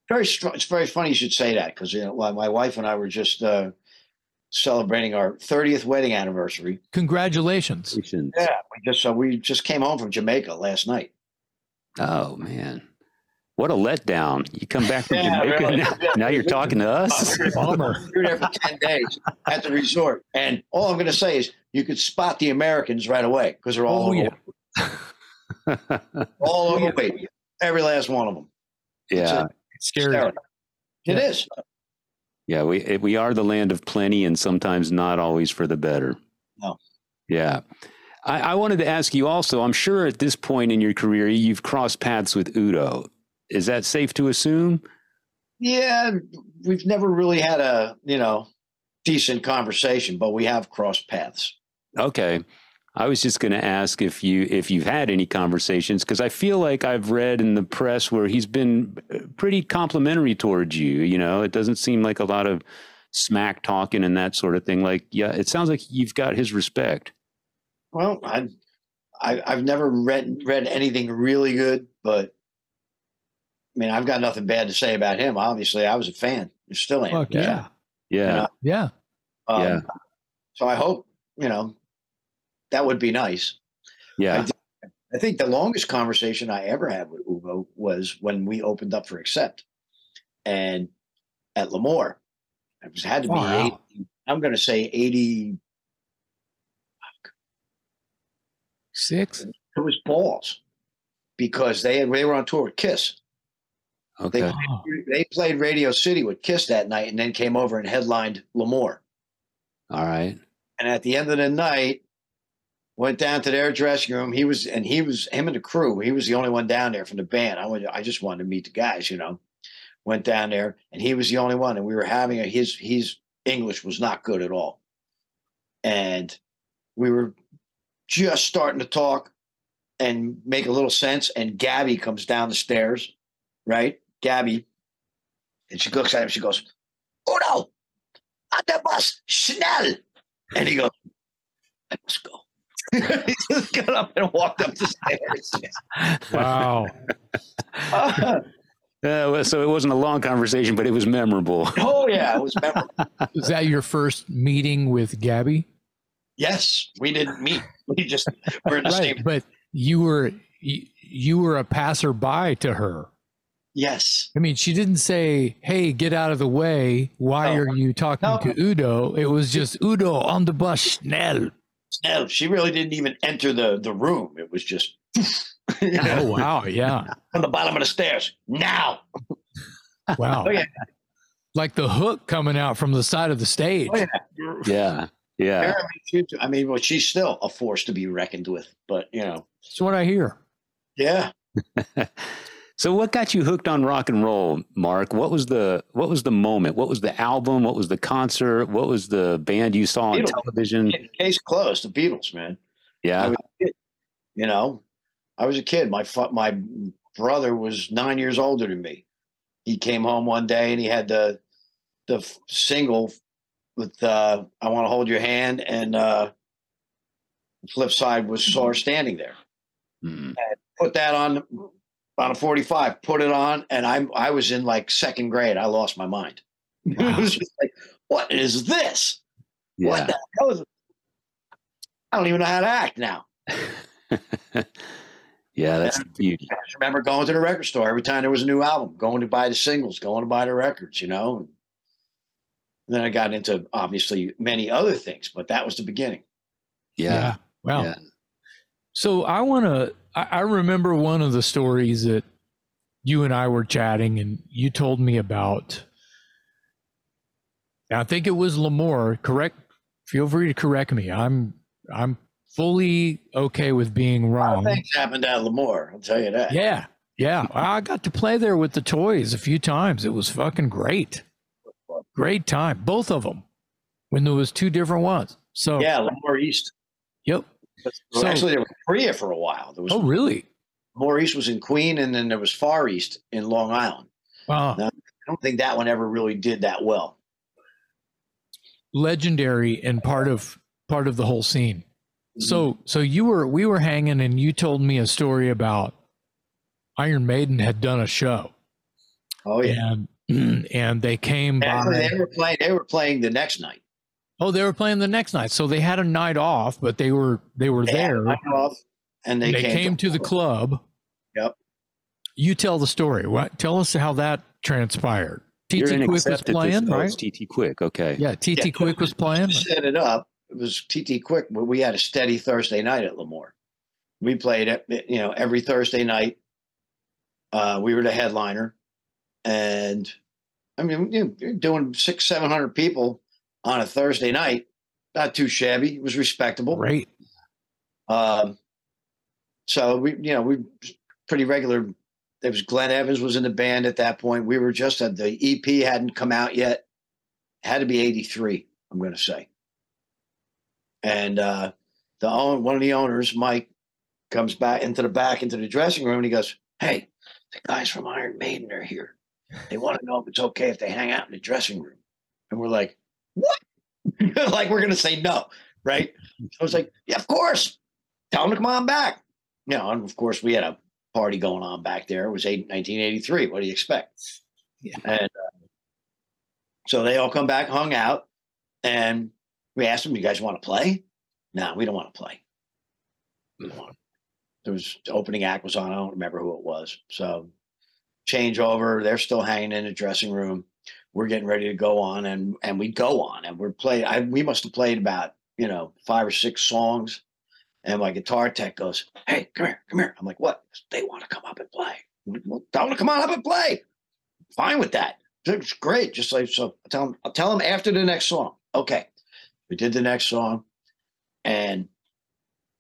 [SPEAKER 3] Very str- It's very funny you should say that because you know my my wife and I were just uh, celebrating our 30th wedding anniversary.
[SPEAKER 2] Congratulations.
[SPEAKER 3] Yeah, we just so we just came home from Jamaica last night.
[SPEAKER 1] Oh man, what a letdown! You come back from
[SPEAKER 3] Yeah,
[SPEAKER 1] Jamaica
[SPEAKER 3] really.
[SPEAKER 1] now, now you're talking to us.
[SPEAKER 2] Bummer.
[SPEAKER 3] We were there for 10 days at the resort. And all I'm going to say is you could spot the Americans right away because they're all,
[SPEAKER 2] Oh, yeah. *laughs*
[SPEAKER 3] over, all overweight. Every last one of them.
[SPEAKER 1] yeah,
[SPEAKER 2] It's scary.
[SPEAKER 3] It
[SPEAKER 2] Yeah.
[SPEAKER 3] is.
[SPEAKER 1] yeah. We eh, we are the land of plenty, and sometimes not always for the better.
[SPEAKER 3] No.
[SPEAKER 1] Yeah. I, I wanted to ask you also. I'm sure at this point in your career, you've crossed paths with Udo. Is that safe to assume?
[SPEAKER 3] Yeah, we've never really had a, you know, decent conversation, but we have crossed paths.
[SPEAKER 1] Okay. I was just going to ask if you if you've had any conversations because I feel like I've read in the press where he's been uh, pretty complimentary towards you. You know, it doesn't seem like a lot of smack talking and that sort of thing. Like, yeah, it sounds like you've got his respect.
[SPEAKER 3] Well, I, I I've never read read anything really good, but I mean, I've got nothing bad to say about him. Obviously, I was a fan. I still am.
[SPEAKER 2] Fuck yeah.
[SPEAKER 1] Yeah,
[SPEAKER 2] Yeah.
[SPEAKER 3] Um,
[SPEAKER 1] Yeah.
[SPEAKER 3] So I hope you know that would be nice.
[SPEAKER 1] yeah,
[SPEAKER 3] I think the longest conversation I ever had with Udo was when we opened up for Accept, and at L'Amour, it was had to be.
[SPEAKER 2] Far
[SPEAKER 3] 80, I'm going to say eighty.
[SPEAKER 2] Six.
[SPEAKER 3] It was balls because they had, they were on tour with Kiss.
[SPEAKER 1] Okay,
[SPEAKER 2] Oh,
[SPEAKER 3] They played Radio City with Kiss that night, and then came over and headlined L'Amour.
[SPEAKER 1] all right,
[SPEAKER 3] And at the end of the night, went down to their dressing room. He was, and he was him and the crew. He was the only one down there from the band. I went, I just wanted to meet the guys, you know. Went down there, and he was the only one. And we were having a his his English was not good at all, and we were just starting to talk and make a little sense. And Gabby comes down the stairs, right? Gabby, and she looks at him. She goes, "Udo, at the bus, schnell." And he goes, I must go. *laughs* he just got up and walked up the stairs.
[SPEAKER 2] wow. *laughs*
[SPEAKER 1] Uh, well, so it wasn't a long conversation, but it was memorable. *laughs*
[SPEAKER 3] oh, yeah, it was memorable.
[SPEAKER 2] Was that your first meeting with Gabby?
[SPEAKER 3] Yes, we didn't meet. We just were in the
[SPEAKER 2] Right.
[SPEAKER 3] same.
[SPEAKER 2] But you were you, you were a passerby to her.
[SPEAKER 3] Yes.
[SPEAKER 2] I mean, she didn't say, "Hey, get out of the way." Why
[SPEAKER 3] No.
[SPEAKER 2] are you talking
[SPEAKER 3] No.
[SPEAKER 2] to Udo? It was just Udo on the bus, schnell.
[SPEAKER 3] No, she really didn't even enter the, the room. It was just you *laughs* know,
[SPEAKER 2] Oh wow, yeah,
[SPEAKER 3] on the bottom of the stairs. Now.
[SPEAKER 2] wow.
[SPEAKER 3] Oh, yeah.
[SPEAKER 2] Like the hook coming out from the side of the stage.
[SPEAKER 3] Oh, yeah.
[SPEAKER 1] Yeah, yeah.
[SPEAKER 3] I mean, I mean, well, she's still a force to be reckoned with, but you know,
[SPEAKER 2] That's what I hear.
[SPEAKER 3] yeah. *laughs*
[SPEAKER 1] So what got you hooked on rock and roll, Mark? What was the what was the moment? What was the album? What was the concert? What was the band you saw on
[SPEAKER 3] Beatles.
[SPEAKER 1] television?
[SPEAKER 3] Case closed. The Beatles, man. I
[SPEAKER 1] Yeah.
[SPEAKER 3] was a kid, you know, I was a kid. My my brother was nine years older than me. He came home one day and he had the the single with uh, "I Want to Hold Your Hand" and uh, flip side was "Saw Standing There."
[SPEAKER 1] Mm.
[SPEAKER 3] Put that on on a forty five. Put it on, and I'm I was in like second grade. I lost my mind. *laughs* it was just like, what is this? What
[SPEAKER 1] Yeah.
[SPEAKER 3] the hell is? I don't even know how to act now. *laughs*
[SPEAKER 1] yeah, that's the beauty.
[SPEAKER 3] I just remember going to the record store every time there was a new album, going to buy the singles, going to buy the records, you know. And then I got into obviously many other things, but that was the beginning.
[SPEAKER 1] Yeah.
[SPEAKER 2] Wow.
[SPEAKER 1] Yeah.
[SPEAKER 2] So I want to. I, I remember one of the stories that you and I were chatting, and you told me about. I think it was L'Amour. Correct. Feel free to correct me. I'm I'm fully okay with being wrong.
[SPEAKER 3] things happened at L'Amour, I'll tell you that.
[SPEAKER 2] Yeah, yeah. I got to play there with the toys a few times. It was fucking great. Great time, both of them. When there was two different ones. So
[SPEAKER 3] Yeah, L'Amour East.
[SPEAKER 2] yep. So-
[SPEAKER 3] Actually, there was Korea for a while. There was
[SPEAKER 2] Oh really?
[SPEAKER 3] More East was in Queen, and then there was Far East in Long Island.
[SPEAKER 2] Wow.
[SPEAKER 3] No. I don't think that one ever really did that well.
[SPEAKER 2] Legendary and part of part of the whole scene.
[SPEAKER 3] Mm-hmm.
[SPEAKER 2] So so you were we were hanging and you told me a story about Iron Maiden had done a show
[SPEAKER 3] oh yeah,
[SPEAKER 2] and *clears throat* and they came
[SPEAKER 3] Actually,
[SPEAKER 2] by.
[SPEAKER 3] they were playing. They were playing the next night.
[SPEAKER 2] Oh, they were playing the next night. So they had a night off, but they were they were
[SPEAKER 3] They had
[SPEAKER 2] there.
[SPEAKER 3] a night off, and they,
[SPEAKER 2] They, came, to the club.
[SPEAKER 3] Yep.
[SPEAKER 2] You tell the story. What tell us how that transpired.
[SPEAKER 1] You're
[SPEAKER 2] TT Quick was
[SPEAKER 1] accept at this-
[SPEAKER 2] playing, right?
[SPEAKER 1] TT Quick. Okay.
[SPEAKER 2] Yeah, TT
[SPEAKER 3] Yeah.
[SPEAKER 2] Quick was playing.
[SPEAKER 3] set it up. It was TT Quick, but we had a steady Thursday night at L'Amour. We played it, you know, every Thursday night. Uh, we were the headliner, and I mean, you know, you're doing six, seven hundred people on a Thursday night. Not too shabby. It was respectable.
[SPEAKER 2] Great.
[SPEAKER 3] Um, so we, you know, we pretty regular. It was Glenn Evans was in the band at that point. We were just at the EP hadn't come out yet. It Had to be eighty three. I'm going to say. And uh, the own one of the owners, Mike, comes back into the back into the dressing room and he goes, "Hey, the guys from Iron Maiden are here. They want to know if it's okay if they hang out in the dressing room." And we're like? *laughs* like we're going to say no, right? I was like, "Yeah, of course." tell them to come on back. You know, and of course, we had a party going on back there. It was eight, 1983. What do you expect?
[SPEAKER 2] Yeah.
[SPEAKER 3] And uh, so they all come back, hung out, and we asked them, "You guys want to play?" No, we don't want to play. We don't want to. There was the opening act was on. I don't remember who it was. So change over. They're still hanging in the dressing room. We're getting ready to go on, and and we go on, and we're playing. I we must have played about you know five or six songs and my guitar tech goes, Hey, come here, come here. I'm like, What? They want to come up and play. Well, tell them to come on up and play. Fine with that. It's great. Just like so I'll tell them, I'll tell them after the next song. Okay. We did the next song and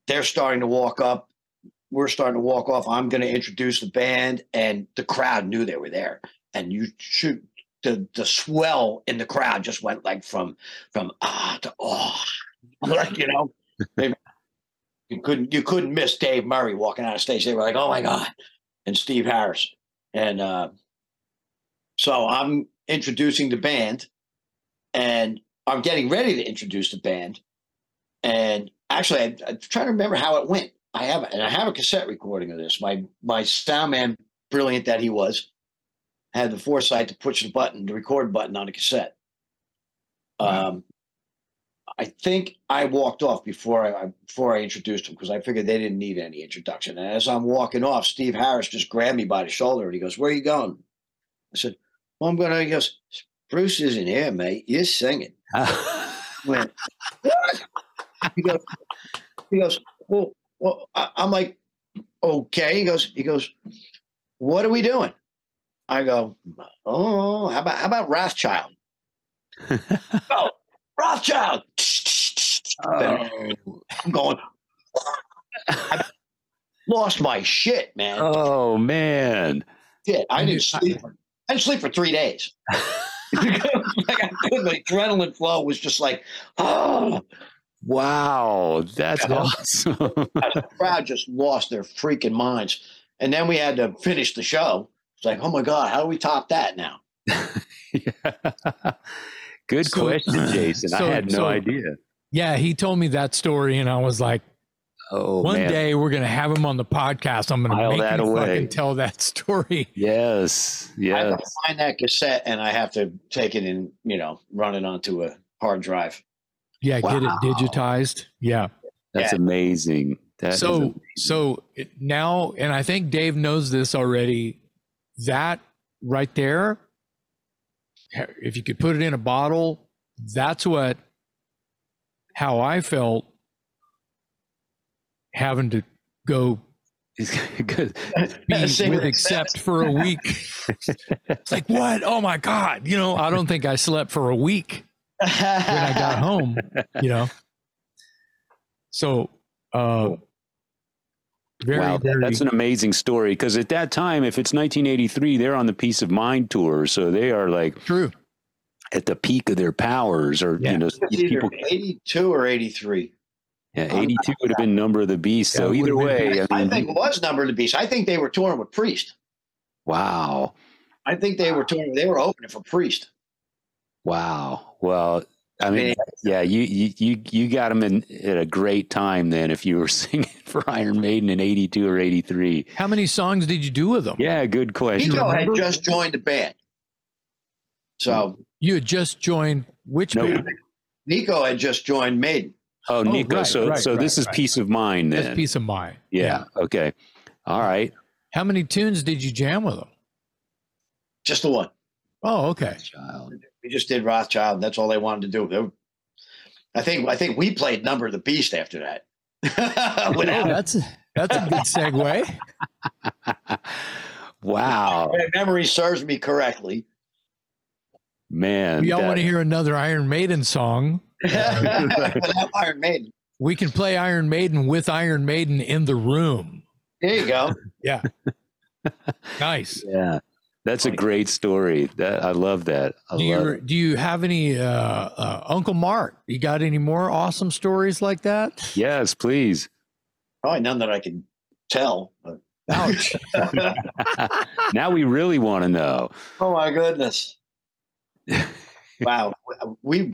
[SPEAKER 3] they're starting to walk up. We're starting to walk off. I'm going to introduce the band, and the crowd knew they were there. And you shoot the the swell in the crowd just went like from from ah to oh, *laughs* like you know, *laughs* you couldn't you couldn't miss Dave Murray walking out of stage. They were like, "Oh my god!" and Steve Harris, and uh, so I'm introducing the band, and I'm getting ready to introduce the band, and actually, I, I'm trying to remember how it went. I have and I have a cassette recording of this. My my sound man, brilliant that he was, had the foresight to push the button, the record button on the cassette.
[SPEAKER 2] Wow.
[SPEAKER 3] Um, I think I walked off before I before I introduced him because I figured they didn't need any introduction. And as I'm walking off, Steve Harris just grabbed me by the shoulder and he goes, "Where are you going?" I said, "Well, I'm going to." He goes, "Bruce isn't here, mate. You're singing." I *laughs* went, "What?" He goes, "He goes, well, well." I'm like, "Okay." He goes, "He goes, what are we doing?" I go, "Oh, how about how about Wrathchild?" *laughs* oh, Wrathchild.
[SPEAKER 1] oh,
[SPEAKER 3] I'm going. I lost my shit, man.
[SPEAKER 1] oh, man.
[SPEAKER 3] Shit, I didn't sleep. I didn't sleep for three days. *laughs* like I couldn't. The adrenaline flow was just like, oh,
[SPEAKER 1] Wow. That's awesome. *laughs*
[SPEAKER 3] the crowd just lost their freaking minds. And then we had to finish the show. It's like, oh my god, how do we top that now? *laughs*
[SPEAKER 1] Yeah. Good
[SPEAKER 2] So-
[SPEAKER 1] question, *laughs* Jason. I had no
[SPEAKER 2] so-
[SPEAKER 1] idea.
[SPEAKER 2] Yeah, he told me that story, and I was like,
[SPEAKER 1] Oh,
[SPEAKER 2] one
[SPEAKER 1] man.
[SPEAKER 2] day we're gonna have him on the podcast. I'm gonna
[SPEAKER 1] File
[SPEAKER 2] make
[SPEAKER 1] that
[SPEAKER 2] him
[SPEAKER 1] away.
[SPEAKER 2] fucking tell that story.
[SPEAKER 1] Yes.
[SPEAKER 3] Yeah.
[SPEAKER 1] I
[SPEAKER 3] have to find that cassette and I have to take it and you know run it onto a hard drive.
[SPEAKER 2] Yeah, get it digitized. Yeah.
[SPEAKER 1] That's
[SPEAKER 3] Yeah.
[SPEAKER 1] amazing. That is
[SPEAKER 2] so
[SPEAKER 1] amazing.
[SPEAKER 2] so now, and I think Dave knows this already. That right there, if you could put it in a bottle, that's what how I felt having to go
[SPEAKER 1] good.
[SPEAKER 2] with
[SPEAKER 3] it.
[SPEAKER 2] accept for a week. it's *laughs* like what? Oh my god! You know, I don't think I slept for a week when I got *laughs* home. You know, so uh, very
[SPEAKER 1] wow,
[SPEAKER 2] very
[SPEAKER 1] that's an amazing story. Because at that time, if it's 1983, they're on the Piece of Mind tour, so they are like
[SPEAKER 2] true.
[SPEAKER 1] at the peak of their powers, or
[SPEAKER 2] Yeah.
[SPEAKER 1] you know,
[SPEAKER 3] It's either
[SPEAKER 1] people.
[SPEAKER 3] 82 or 83.
[SPEAKER 1] Yeah, um, 82 would have been number of the beast. So
[SPEAKER 2] Yeah, it
[SPEAKER 1] either way, I
[SPEAKER 3] I
[SPEAKER 1] mean,
[SPEAKER 3] think it was Number of the Beast. I think they were touring with Priest.
[SPEAKER 1] wow.
[SPEAKER 3] I think they were touring. They were opening for Priest.
[SPEAKER 1] Wow. Well, I mean, yeah, you you you you got them in at a great time then if you were *laughs* singing for Iron Maiden in 82 or 83.
[SPEAKER 2] How many songs did you do with them?
[SPEAKER 1] Yeah, good question.
[SPEAKER 3] Nicko had just joined the band, so
[SPEAKER 2] You had just joined which
[SPEAKER 1] No.
[SPEAKER 2] band?
[SPEAKER 3] Nicko had just joined Maiden.
[SPEAKER 1] Oh, oh Nicko.
[SPEAKER 2] right,
[SPEAKER 1] so
[SPEAKER 2] right,
[SPEAKER 1] so this is
[SPEAKER 2] right.
[SPEAKER 1] piece of mind
[SPEAKER 2] That's
[SPEAKER 1] then.
[SPEAKER 2] Piece of Mind.
[SPEAKER 1] yeah. Okay. All right.
[SPEAKER 2] How many tunes did you jam with them?
[SPEAKER 3] Just the one.
[SPEAKER 2] Oh, okay.
[SPEAKER 1] Child.
[SPEAKER 3] We just did Wrathchild. And that's all they wanted to do. They were- I think I think we played Number of the Beast after that. *laughs*
[SPEAKER 2] Oh,
[SPEAKER 3] Without
[SPEAKER 2] that's that's a good segue. *laughs*
[SPEAKER 1] wow.
[SPEAKER 3] if memory serves me correctly.
[SPEAKER 1] Man.
[SPEAKER 2] We all
[SPEAKER 1] that-
[SPEAKER 2] want to hear another Iron Maiden song. *laughs*
[SPEAKER 3] Without Iron Maiden.
[SPEAKER 2] We can play Iron Maiden with Iron Maiden in the room.
[SPEAKER 3] There you go.
[SPEAKER 2] Yeah. nice.
[SPEAKER 1] Yeah. That's a great story. That I love that. I
[SPEAKER 2] Do
[SPEAKER 1] love
[SPEAKER 2] you
[SPEAKER 1] it.
[SPEAKER 2] do you have any uh, uh, Uncle Mark? You got any more awesome stories like that?
[SPEAKER 1] Yes, please.
[SPEAKER 3] Probably none that I can tell. But.
[SPEAKER 2] Ouch. *laughs*
[SPEAKER 1] now we really want to know.
[SPEAKER 3] Oh my goodness! *laughs* wow, we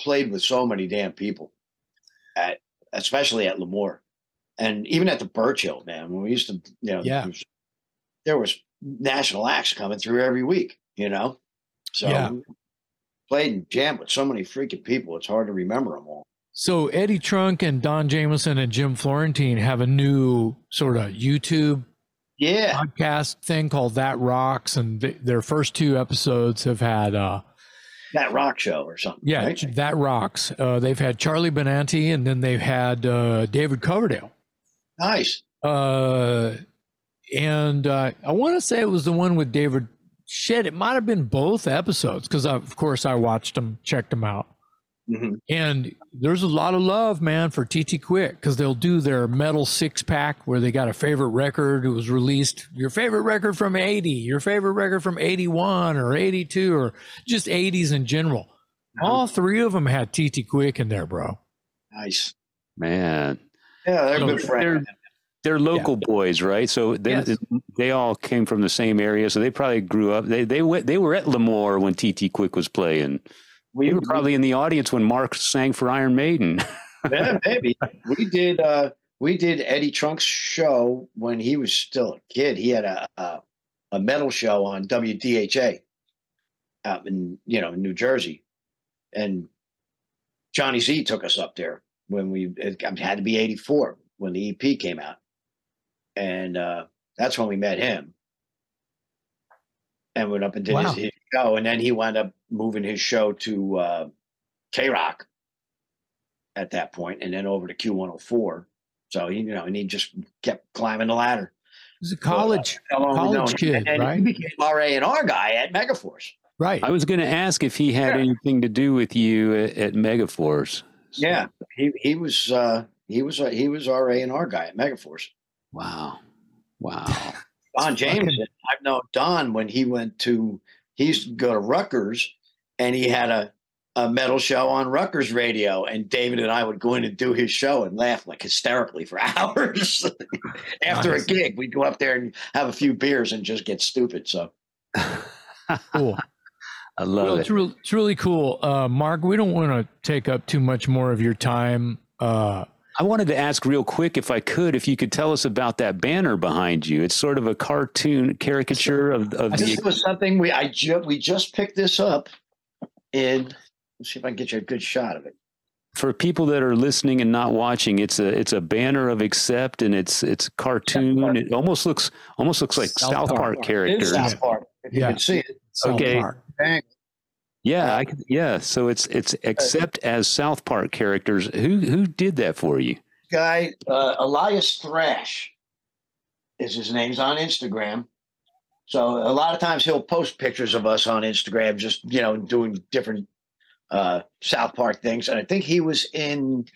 [SPEAKER 3] played with so many damn people, at especially at L'Amour, and even at the Birch Hill. Man, when we used to, you know,
[SPEAKER 2] Yeah.
[SPEAKER 3] there was, there was national acts coming through every week. You know, so
[SPEAKER 2] Yeah.
[SPEAKER 3] played and jammed with so many freaking people. It's hard to remember them all.
[SPEAKER 2] So Eddie Trunk and Don Jamieson and Jim Florentine have a new sort of YouTube
[SPEAKER 3] Yeah,
[SPEAKER 2] podcast thing called That Rocks, and th- their first two episodes have had uh,
[SPEAKER 3] that rock show or something.
[SPEAKER 2] yeah,
[SPEAKER 3] right?
[SPEAKER 2] That Rocks. Uh, they've had Charlie Benante, and then they've had uh, David Coverdale.
[SPEAKER 3] nice.
[SPEAKER 2] And uh, I want to say it was the one with David. Shit, it might have been both episodes because of course I watched them, checked them out.
[SPEAKER 3] Mhm.
[SPEAKER 2] And there's a lot of love, man, for TT Quick because they'll do their metal six pack where they got a favorite record. It was released, your favorite record from 80, your favorite record from 81 or 82 or just 80s in general. All three of them had TT Quick in there, bro.
[SPEAKER 3] Nice.
[SPEAKER 1] Man.
[SPEAKER 3] Yeah, they're
[SPEAKER 2] So
[SPEAKER 3] good friends.
[SPEAKER 1] They're local boys, right? So they,
[SPEAKER 2] Yes.
[SPEAKER 1] they all came from the same area, so they probably grew up. They they went, they were at L'Amour when TT Quick was playing.
[SPEAKER 3] We
[SPEAKER 1] They were probably in the audience when Mark sang for Iron Maiden. *laughs*
[SPEAKER 3] yeah, maybe we did. uh We did Eddie Trunk's show when he was still a kid. He had a a, a metal show on WDHA out in you know New Jersey, and Johnny Z took us up there when we it had to be eighty four when the EP came out, and uh that's when we met him. And went up and did
[SPEAKER 2] Wow.
[SPEAKER 3] his, his show, and then he wound up moving his show to uh, K Rock at that point, and then over to Q104. So he, you know, and he just kept climbing the ladder.
[SPEAKER 2] He's a college,
[SPEAKER 3] How long we
[SPEAKER 2] college kid,
[SPEAKER 3] and then
[SPEAKER 2] right?
[SPEAKER 3] He became RA and R guy at Megaforce.
[SPEAKER 2] right?
[SPEAKER 1] I was going to ask if he had
[SPEAKER 3] Yeah.
[SPEAKER 1] anything to do with you at, at Megaforce.
[SPEAKER 3] Yeah, he he was uh, he was uh, he was RA and R guy at Megaforce.
[SPEAKER 1] Wow. Wow. *laughs*
[SPEAKER 3] Don Jamieson, I've known Don when he went to he used to go to Rutgers, and he had a a metal show on Rutgers radio, and David and I would go in and do his show and laugh like hysterically for *laughs* hours. *laughs* After
[SPEAKER 2] Nice.
[SPEAKER 3] a gig, we'd go up there and have a few beers and just get stupid. So
[SPEAKER 2] Cool.
[SPEAKER 1] I love
[SPEAKER 2] Well,
[SPEAKER 1] it.
[SPEAKER 2] it's, real, it's really cool. Uh, Mark, we don't want to take up too much more of your time. Uh,
[SPEAKER 1] I wanted to ask real quick if I could, if you could tell us about that banner behind you. It's sort of a cartoon caricature of, of
[SPEAKER 3] this
[SPEAKER 1] the.
[SPEAKER 3] was something we I ju- we just picked this up in. Let's see if I can get you a good shot of it.
[SPEAKER 1] For people that are listening and not watching, it's a it's a banner of accept, and it's it's cartoon. It almost looks almost looks like
[SPEAKER 2] South
[SPEAKER 1] South,
[SPEAKER 2] Park.
[SPEAKER 1] Park, characters.
[SPEAKER 3] South Park, if you
[SPEAKER 2] Yeah.
[SPEAKER 3] can see it.
[SPEAKER 2] South
[SPEAKER 1] Okay.
[SPEAKER 2] Park.
[SPEAKER 3] Bang.
[SPEAKER 1] Yeah, I could, yeah. So it's it's Accept as South Park characters. Who who did that for you?
[SPEAKER 3] guy uh, Elias Thrash is his name. He's on Instagram. So a lot of times he'll post pictures of us on Instagram, just you know, doing different uh, South Park things. And I think he was in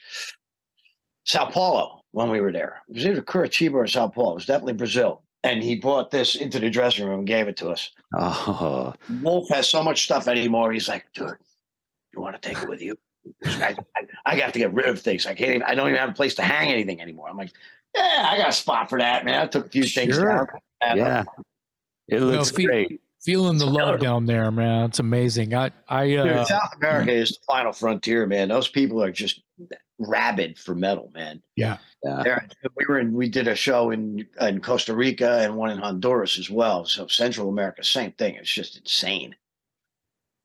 [SPEAKER 3] Sao Paulo when we were there. It was either Curitiba or Sao Paulo. It was definitely Brazil. And he brought this into the dressing room and gave it to us.
[SPEAKER 1] Oh,
[SPEAKER 3] Wolf has so much stuff anymore. He's like, dude, you want to take it with you? I, I, I got to get rid of things. I can't even, I don't even have a place to hang anything anymore. I'm like, yeah, I got a spot for that, man. I took a few things
[SPEAKER 2] Sure.
[SPEAKER 3] down. And,
[SPEAKER 1] Yeah. It
[SPEAKER 2] Well,
[SPEAKER 1] looks
[SPEAKER 2] fe-
[SPEAKER 1] great.
[SPEAKER 2] Feeling the love down there, man. It's amazing. I, I,
[SPEAKER 3] Dude,
[SPEAKER 2] uh,
[SPEAKER 3] South America is the final frontier, man. Those people are just rabid for metal, man.
[SPEAKER 2] yeah,
[SPEAKER 1] Yeah.
[SPEAKER 3] There, we were in, we did a show in in Costa Rica and one in Honduras as well. So Central America, same thing. It's just insane.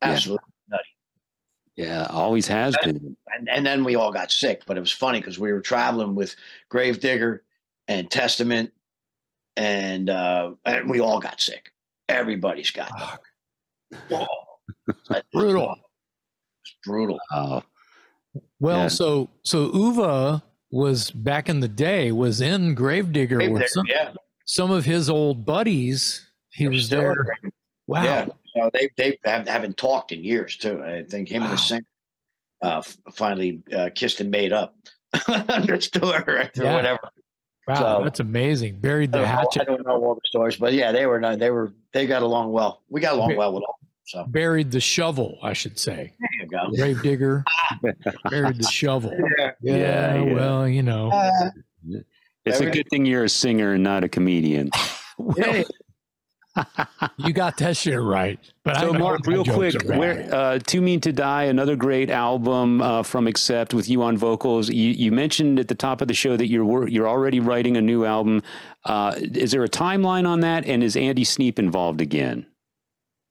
[SPEAKER 1] Yeah.
[SPEAKER 3] nutty.
[SPEAKER 1] Yeah. Always has been.
[SPEAKER 3] And, and then we all got sick, but it was funny because we were traveling with Grave Digger and Testament, and uh, and we all got sick. Everybody's got
[SPEAKER 2] Fuck.
[SPEAKER 3] Whoa. *laughs*
[SPEAKER 2] brutal.
[SPEAKER 3] It's brutal.
[SPEAKER 1] Oh,
[SPEAKER 2] Well,
[SPEAKER 1] Yeah.
[SPEAKER 2] so so Uwe was back in the day was in Grave Digger
[SPEAKER 3] with
[SPEAKER 2] some,
[SPEAKER 3] yeah,
[SPEAKER 2] some of his old buddies. He was there. Wow.
[SPEAKER 3] Yeah, so they they have, haven't talked in years too. I think him and the singer uh, finally uh, kissed and made up *laughs* tour or
[SPEAKER 2] Yeah.
[SPEAKER 3] whatever.
[SPEAKER 2] Wow,
[SPEAKER 3] So-
[SPEAKER 2] that's amazing. Buried
[SPEAKER 3] I
[SPEAKER 2] the
[SPEAKER 3] don't, know, I
[SPEAKER 2] hatchet.
[SPEAKER 3] don't know all the stories, but yeah, they were they were they got along well. We got along well with all. So
[SPEAKER 2] Buried the shovel, I should say.
[SPEAKER 3] there you go.
[SPEAKER 2] Grave Digger *laughs* buried the shovel.
[SPEAKER 3] Yeah.
[SPEAKER 2] Yeah,
[SPEAKER 1] Yeah, yeah.
[SPEAKER 2] well, you know.
[SPEAKER 3] Uh,
[SPEAKER 1] it's a good thing you're a singer and not a comedian. *laughs*
[SPEAKER 3] yeah.
[SPEAKER 2] You got that shit right. But
[SPEAKER 1] So,
[SPEAKER 2] I
[SPEAKER 1] Mark, real quick, where uh, "Too Mean to Die," another great album uh, from Accept with you on vocals. You, you mentioned at the top of the show that you're you're already writing a new album. Uh, is there a timeline on that? And is Andy Sneap involved again?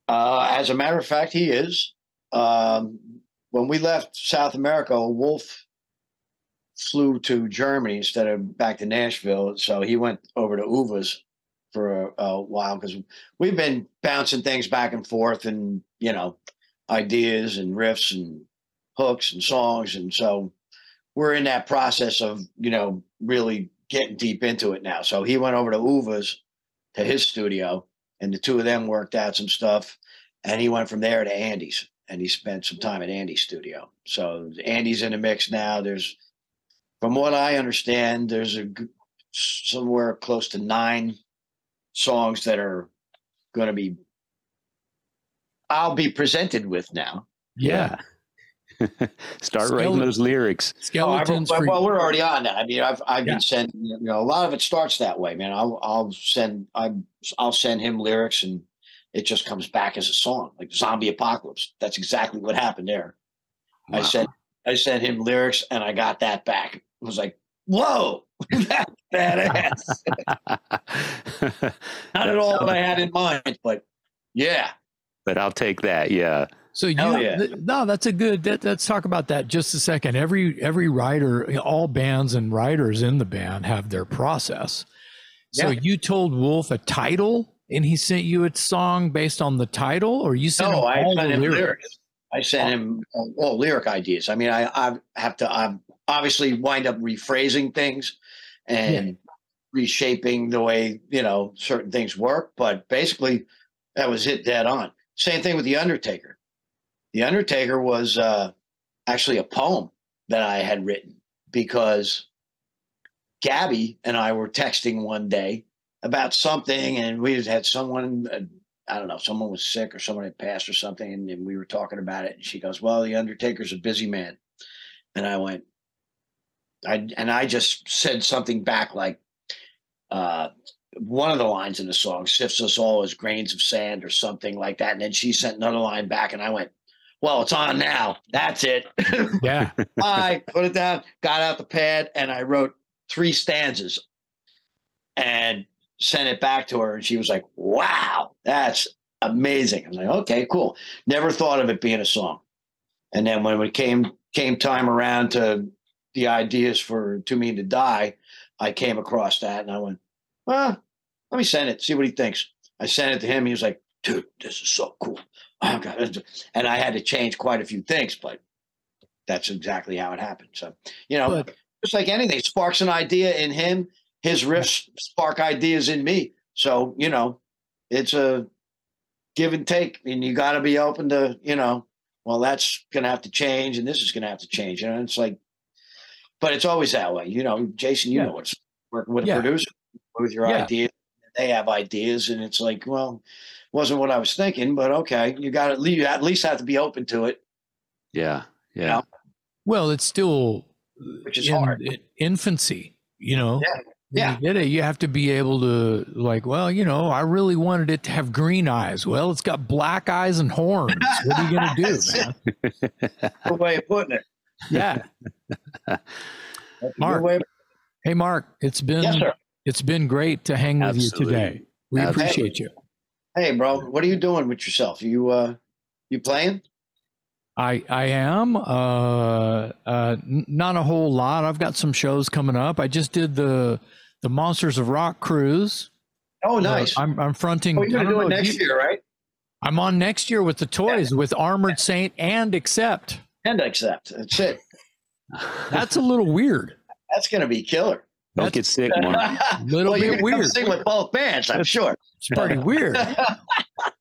[SPEAKER 3] Uh, as a matter of fact, he is. Um, when we left South America, Wolf flew to Germany instead of back to Nashville. So he went over to Uwe's for a, a while because we've been bouncing things back and forth and, you know, ideas and riffs and hooks and songs. And so we're in that process of, you know, really getting deep into it now. So he went over to Uwe's to his studio and the two of them worked out some stuff and he went from there to andy's and he spent some time at andy's studio. So andy's in the mix now. There's from what i understand there's a somewhere close to nine songs that are going to be i'll be presented with now.
[SPEAKER 2] Yeah. *laughs*
[SPEAKER 1] Start
[SPEAKER 2] Skeleton-
[SPEAKER 1] writing those lyrics.
[SPEAKER 3] Oh, I've-
[SPEAKER 2] Skeletons
[SPEAKER 3] well, we're already on that. I mean, I've I've
[SPEAKER 2] Yeah.
[SPEAKER 3] been sending you know a lot of it starts that way, man. I'll I'll send I I'll send him lyrics and it just comes back as a song, like Zombie Apocalypse. That's exactly what happened there. I sent I sent him lyrics and I got that back. It was like, whoa, *laughs* that's badass. *laughs* Not at all what I had in mind, but yeah.
[SPEAKER 1] but I'll take that. Yeah.
[SPEAKER 2] So you,
[SPEAKER 3] yeah.
[SPEAKER 2] th- no, that's a good. That, let's talk about that just a second. Every every writer, all bands and writers in the band have their process. So
[SPEAKER 3] Yeah.
[SPEAKER 2] you told Wolf a title, and he sent you a song based on the title, or you sent
[SPEAKER 3] No,
[SPEAKER 2] him
[SPEAKER 3] I
[SPEAKER 2] all
[SPEAKER 3] sent
[SPEAKER 2] the
[SPEAKER 3] him
[SPEAKER 2] lyrics?
[SPEAKER 3] lyrics. I sent him uh, all lyric ideas. I mean, I, I have to I obviously wind up rephrasing things and reshaping the way you know certain things work. But basically, that was it dead on. Same thing with the Undertaker. The Undertaker was uh, actually a poem that I had written because Gabby and I were texting one day about something, and we had someone. Uh, I don't know, someone was sick or someone had passed or something, and, and we were talking about it. And she goes, "Well, the Undertaker's a busy man," and I went, I and I just said something back like, uh, one of the lines in the song sifts us all as grains of sand or something like that, and then she sent another line back, and I went, "Well, it's on now. That's it." *laughs*
[SPEAKER 2] Yeah,
[SPEAKER 3] I put it down, got out the pad, and I wrote three stanzas and sent it back to her. And she was like, wow, that's amazing. I was like, okay, cool. Never thought of it being a song. And then when it came came time around to the ideas for Too Mean to Die, I came across that and I went, well, let me send it, see what he thinks. I sent it to him. He was like, dude, this is so cool. Oh. And I had to change quite a few things, but that's exactly how it happened. So, you know,
[SPEAKER 2] but
[SPEAKER 3] just like anything, sparks an idea in him. His riffs spark ideas in me. So, you know, it's a give and take, and you got to be open to, you know, well, that's going to have to change, and this is going to have to change. Know, it's like, but it's always that way. You know, Jason, you
[SPEAKER 2] Yeah.
[SPEAKER 3] know, it's working with
[SPEAKER 2] Yeah.
[SPEAKER 3] a producer with your
[SPEAKER 2] Yeah.
[SPEAKER 3] ideas. They have ideas, and it's like, well, wasn't what I was thinking, but okay, you got to you at least have to be open to it.
[SPEAKER 1] Yeah. Yeah.
[SPEAKER 3] know?
[SPEAKER 2] Well, it's still
[SPEAKER 3] Which is
[SPEAKER 2] in,
[SPEAKER 3] hard.
[SPEAKER 2] in infancy, you know.
[SPEAKER 3] Yeah. Yeah.
[SPEAKER 2] You get it. You have to be able to like, well, you know, I really wanted it to have green eyes. Well, it's got black eyes and horns. What are you gonna do, *laughs* man?
[SPEAKER 3] Good way of putting it.
[SPEAKER 2] Yeah.
[SPEAKER 3] That's a good
[SPEAKER 2] Mark,
[SPEAKER 3] way of-
[SPEAKER 2] Hey, Mark, it's been
[SPEAKER 3] Yes, sir.
[SPEAKER 2] It's been great to hang with you today. We
[SPEAKER 1] Absolutely.
[SPEAKER 2] appreciate you.
[SPEAKER 3] Hey, bro, what are you doing with yourself? You uh, you playing?
[SPEAKER 2] I I am uh, uh, not a whole lot. I've got some shows coming up. I just did the the Monsters of Rock cruise.
[SPEAKER 3] Oh,
[SPEAKER 2] Uh,
[SPEAKER 3] nice.
[SPEAKER 2] I'm I'm fronting.
[SPEAKER 3] oh, you're gonna it next
[SPEAKER 2] you-
[SPEAKER 3] year, right?
[SPEAKER 2] I'm on next year with the toys with Armored Saint and Accept.
[SPEAKER 3] And accept. That's it.
[SPEAKER 2] That's a little weird. *laughs*
[SPEAKER 3] That's gonna be killer.
[SPEAKER 1] Don't get sick, *laughs* Mark.
[SPEAKER 2] Little
[SPEAKER 3] well, you're
[SPEAKER 2] bit weird.
[SPEAKER 3] sing with both bands, I'm sure.
[SPEAKER 2] It's pretty weird. *laughs*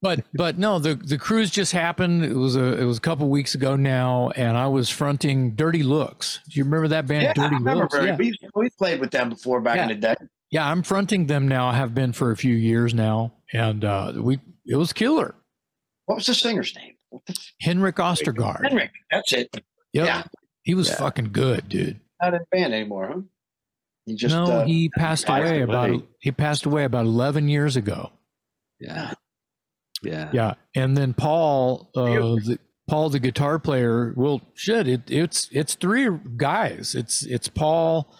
[SPEAKER 2] But but no, the the cruise just happened. It was a it was a couple weeks ago now, and I was fronting Dirty Looks. Do you remember that band,
[SPEAKER 3] yeah, I
[SPEAKER 2] Dirty
[SPEAKER 3] remember.
[SPEAKER 2] Looks?
[SPEAKER 3] Barry.
[SPEAKER 2] Yeah.
[SPEAKER 3] We we played with them before back in the day.
[SPEAKER 2] yeah, I'm fronting them now. I have been for a few years now, and uh, we it was killer.
[SPEAKER 3] What was the singer's name? What the f-
[SPEAKER 2] Henrik Ostergaard.
[SPEAKER 3] Henrik. That's it.
[SPEAKER 2] Yep.
[SPEAKER 3] Yeah.
[SPEAKER 2] He was
[SPEAKER 1] Yeah.
[SPEAKER 2] fucking good, dude.
[SPEAKER 3] Not in band anymore, huh? He just
[SPEAKER 2] no,
[SPEAKER 3] uh,
[SPEAKER 2] he passed
[SPEAKER 3] passed
[SPEAKER 2] away about he passed away about 11 years ago.
[SPEAKER 1] Yeah. Yeah.
[SPEAKER 2] Yeah, and then Paul, uh, the, Paul, the guitar player. Well, shit, it, it's it's three guys. It's it's Paul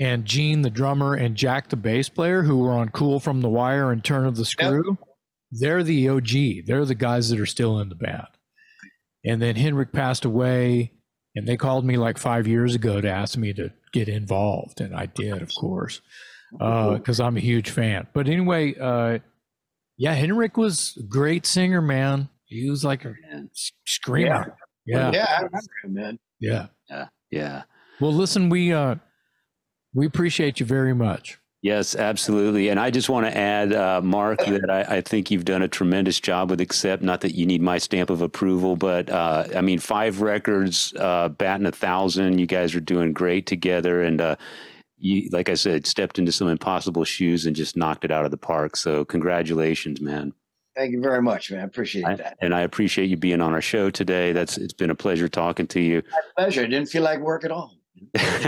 [SPEAKER 2] and Gene, the drummer, and Jack, the bass player, who were on "Cool from the Wire" and "Turn of the Screw." They're the OG. They're the guys that are still in the band. And then Henrik passed away, and they called me like five years ago to ask me to get involved, and I did, of course because I'm a huge fan. But anyway, uh, yeah, Henrik was a great singer, man. He was like a
[SPEAKER 1] Man.
[SPEAKER 2] screamer. Yeah, yeah,
[SPEAKER 3] yeah, I remember him, man.
[SPEAKER 2] yeah.
[SPEAKER 1] Yeah.
[SPEAKER 2] Well, listen, we uh, we appreciate you very much.
[SPEAKER 1] Yes, absolutely. And I just want to add, uh, Mark, that I, I think you've done a tremendous job with Accept. Not that you need my stamp of approval, but uh, I mean, five records, uh, batting a thousand. You guys are doing great together. And uh, you, like I said, stepped into some impossible shoes and just knocked it out of the park. So, congratulations, man.
[SPEAKER 3] Thank you very much, man. I appreciate
[SPEAKER 1] I,
[SPEAKER 3] that.
[SPEAKER 1] and I appreciate you being on our show today. That's it's been a pleasure talking to you.
[SPEAKER 3] My pleasure. It didn't feel like work at all.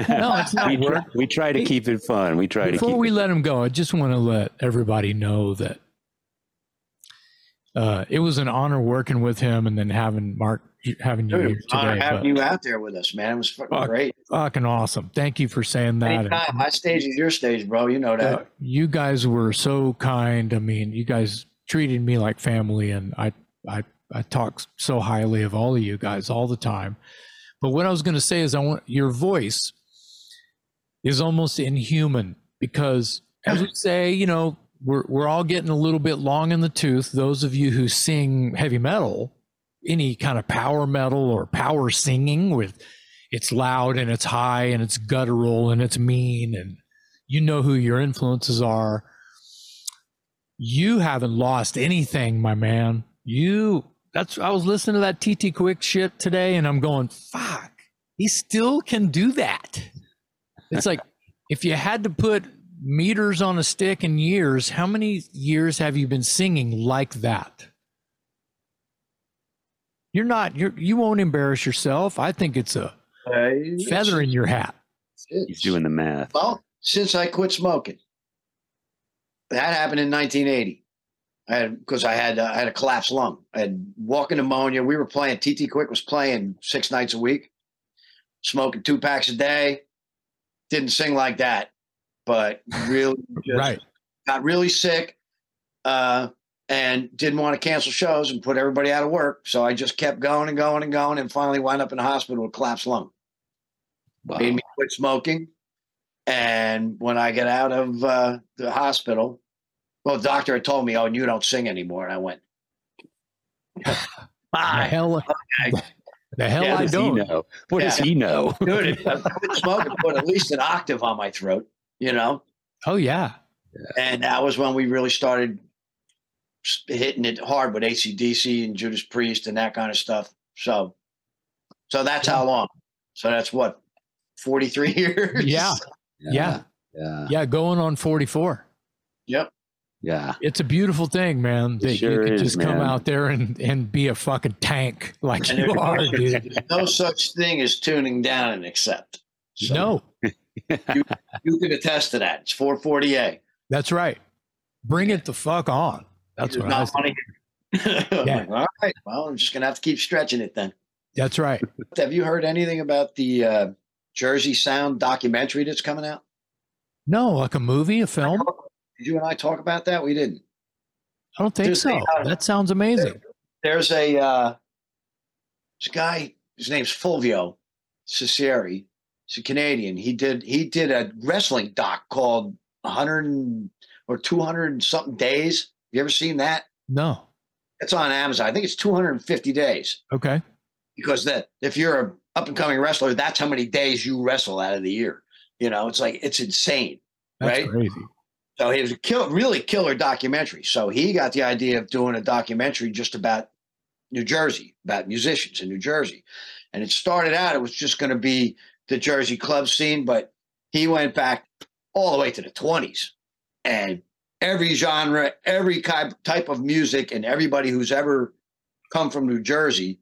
[SPEAKER 2] No, it's not
[SPEAKER 1] we, try,
[SPEAKER 2] work.
[SPEAKER 1] we try to keep it fun. We try to
[SPEAKER 2] Before we
[SPEAKER 1] it
[SPEAKER 2] let him go, I just want to let everybody know that uh, it was an honor working with him, and then having Mark having you
[SPEAKER 3] Dude,
[SPEAKER 2] here
[SPEAKER 3] it honor
[SPEAKER 2] today.
[SPEAKER 3] having you out there with us, man. It was fucking
[SPEAKER 2] Fuck.
[SPEAKER 3] great.
[SPEAKER 2] fucking awesome. Thank you for saying that. And-
[SPEAKER 3] Anytime. My stage is your stage, bro. You know that.
[SPEAKER 2] Uh, you guys were so kind. I mean, you guys treated me like family, and I, I, I talk so highly of all of you guys all the time. But what I was going to say is, I want your voice is almost inhuman because, as we say, you know, we're we're all getting a little bit long in the tooth. Those of you who sing heavy metal, any kind of power metal or power singing with it's loud and it's high and it's guttural and it's mean and you know who your influences are. You haven't lost anything, my man. You that's I was listening to that TT Quick shit today and I'm going, fuck, he still can do that. It's like *laughs* if you had to put meters on a stick in years, how many years have you been singing like that? You're not you're you won't embarrass yourself. I think it's a
[SPEAKER 3] Uh,
[SPEAKER 2] feather in your hat.
[SPEAKER 1] He's doing the math.
[SPEAKER 3] Well, since I quit smoking, that happened in 1980. I because I had uh, I had a collapsed lung. I had walking pneumonia. We were playing. TT Quick was playing six nights a week, smoking two packs a day. Didn't sing like that, but really *laughs* just
[SPEAKER 2] Right.
[SPEAKER 3] got really sick, uh, and didn't want to cancel shows and put everybody out of work. So I just kept going and going and going, and finally wound up in the hospital with collapsed lung
[SPEAKER 1] Wow.
[SPEAKER 3] made me quit smoking. And when I got out of uh, the hospital, well, the doctor had told me, "Oh, and you don't sing anymore." And I went, *laughs*
[SPEAKER 2] The hell,
[SPEAKER 3] okay.
[SPEAKER 2] the hell
[SPEAKER 3] Yeah,
[SPEAKER 2] I
[SPEAKER 1] does
[SPEAKER 2] don't.
[SPEAKER 1] know? What does he know? *laughs*
[SPEAKER 3] "Dude, I quit smoking, put at least an octave on my throat," you know.
[SPEAKER 2] Oh yeah.
[SPEAKER 3] And that was when we really started hitting it hard with AC/DC and Judas Priest and that kind of stuff. So, so that's how long. So that's what, forty-three *laughs* years.
[SPEAKER 2] Yeah. Yeah.
[SPEAKER 1] Yeah.
[SPEAKER 2] Yeah, going on 44.
[SPEAKER 3] Yep.
[SPEAKER 1] Yeah.
[SPEAKER 2] It's a beautiful thing, man. That
[SPEAKER 1] sure
[SPEAKER 2] you can
[SPEAKER 1] is,
[SPEAKER 2] just come out there and, and be a fucking tank *laughs* like
[SPEAKER 3] And
[SPEAKER 2] you are,
[SPEAKER 3] no-
[SPEAKER 2] dude.
[SPEAKER 3] no such thing as tuning down and accept. So
[SPEAKER 2] No, *laughs*
[SPEAKER 3] you you, can attest to that. It's 440A.
[SPEAKER 2] that's right. Bring it the fuck on. That's
[SPEAKER 3] There's
[SPEAKER 2] what I
[SPEAKER 3] not
[SPEAKER 2] say.
[SPEAKER 3] money. I'm *laughs*
[SPEAKER 2] Yeah.
[SPEAKER 3] like, All right. Well, I'm just gonna have to keep stretching it then.
[SPEAKER 2] That's right.
[SPEAKER 3] Have you heard anything about the uh, Jersey Sound documentary that's coming out?
[SPEAKER 2] No, like a movie, a film?
[SPEAKER 3] Did you and I talk about that? We didn't.
[SPEAKER 2] I don't think
[SPEAKER 3] There's
[SPEAKER 2] so.
[SPEAKER 3] a-
[SPEAKER 2] That sounds amazing.
[SPEAKER 3] There's a uh, this guy. His name's Fulvio Cecere. He's a Canadian. He did he did a wrestling doc called 100 or 200 and something days. You ever seen that?
[SPEAKER 2] No.
[SPEAKER 3] It's on Amazon. I think it's 250 days
[SPEAKER 2] Okay.
[SPEAKER 3] because that if you're a up and coming wrestler, that's how many days you wrestle out of the year. You know, it's like it's insane.
[SPEAKER 2] That's
[SPEAKER 3] Right?
[SPEAKER 2] crazy.
[SPEAKER 3] So it was a kill, really killer documentary. So he got the idea of doing a documentary just about New Jersey, about musicians in New Jersey. And it started out, it was just going to be the Jersey club scene, but he went back all the way to the 20s. And every genre, every type of music, and everybody who's ever come from New Jersey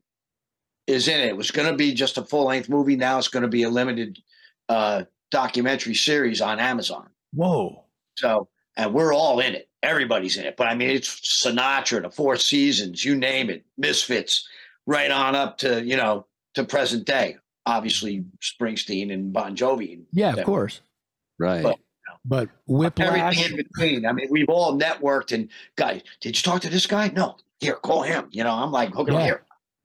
[SPEAKER 3] is in it. It was going to be just a full length movie. Now it's going to be a limited uh, documentary series on Amazon.
[SPEAKER 2] Whoa.
[SPEAKER 3] So, and we're all in it. Everybody's in it. But I mean, it's Sinatra, the Four Seasons, you name it, Misfits, right on up to you know to present day. Obviously, Springsteen and Bon Jovi, And
[SPEAKER 2] Yeah, of course.
[SPEAKER 1] Right.
[SPEAKER 3] But-
[SPEAKER 2] But Whiplash.
[SPEAKER 3] everything in between. I mean, we've all networked. And guys, did you talk to this guy? No. Here, call him. You know, I'm like, hooking
[SPEAKER 2] Yeah.
[SPEAKER 3] up here.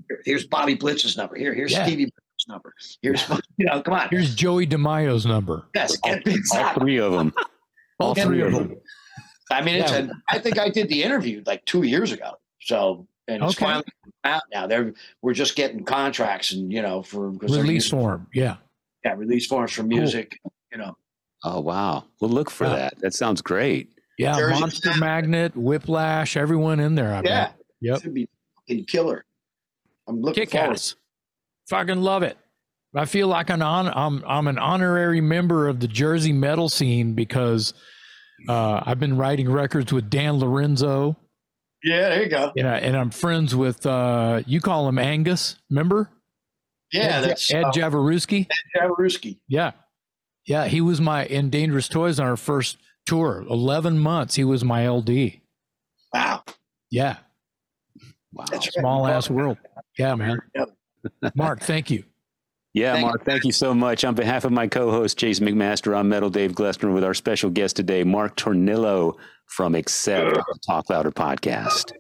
[SPEAKER 3] Here- Here's Bobby Blitz's number. Here, here's
[SPEAKER 2] Yeah.
[SPEAKER 3] Stevie Blitz's number. Here's *laughs* you know, come on.
[SPEAKER 2] Here's Joey DeMaio's number.
[SPEAKER 3] yes,
[SPEAKER 1] all
[SPEAKER 3] exactly.
[SPEAKER 1] three of them. *laughs*
[SPEAKER 2] All
[SPEAKER 1] All
[SPEAKER 2] three
[SPEAKER 1] three
[SPEAKER 2] of
[SPEAKER 1] of
[SPEAKER 2] them.
[SPEAKER 1] them. *laughs*
[SPEAKER 3] I mean, it's
[SPEAKER 2] Yeah.
[SPEAKER 3] a, I think I did the interview like two years ago. So, and it's
[SPEAKER 2] Okay.
[SPEAKER 3] finally out now. They're we're just getting contracts and you know for 'cause they're
[SPEAKER 2] Release form. Yeah.
[SPEAKER 3] yeah, release forms for music. You know,
[SPEAKER 1] Oh wow. Well, look for
[SPEAKER 2] Yeah.
[SPEAKER 1] that. That sounds great.
[SPEAKER 2] Yeah.
[SPEAKER 3] Jersey
[SPEAKER 2] Monster
[SPEAKER 3] Sound.
[SPEAKER 2] Magnet, Whiplash, everyone in there. I
[SPEAKER 3] yeah,
[SPEAKER 2] bet. Yep.
[SPEAKER 3] should be fucking killer. I'm looking
[SPEAKER 2] Kick
[SPEAKER 3] forward.
[SPEAKER 2] ass. Fucking love it. I feel like an on, I'm I'm an honorary member of the Jersey metal scene because uh, I've been writing records with Dan Lorenzo,
[SPEAKER 3] Yeah, there you go.
[SPEAKER 2] and, I, and I'm friends with uh, you call him Angus. Remember?
[SPEAKER 3] Yeah, that's
[SPEAKER 2] Ed,
[SPEAKER 3] that's
[SPEAKER 2] Ed
[SPEAKER 3] uh,
[SPEAKER 2] Javaruski.
[SPEAKER 3] Jaworski.
[SPEAKER 2] Yeah, yeah. He was my in Dangerous Toys on our first tour. Eleven months. He was my LD.
[SPEAKER 3] Wow,
[SPEAKER 2] Yeah,
[SPEAKER 1] Wow.
[SPEAKER 3] that's right.
[SPEAKER 2] small ass world. Yeah, man.
[SPEAKER 3] Yep.
[SPEAKER 2] Mark, thank you.
[SPEAKER 1] Yeah,
[SPEAKER 3] Thank
[SPEAKER 1] Mark, thank you so much. On behalf of my co host, Jason McMaster, I'm Metal Dave Glessner with our special guest today, Mark Tornillo from Accept, on the Talk Louder podcast.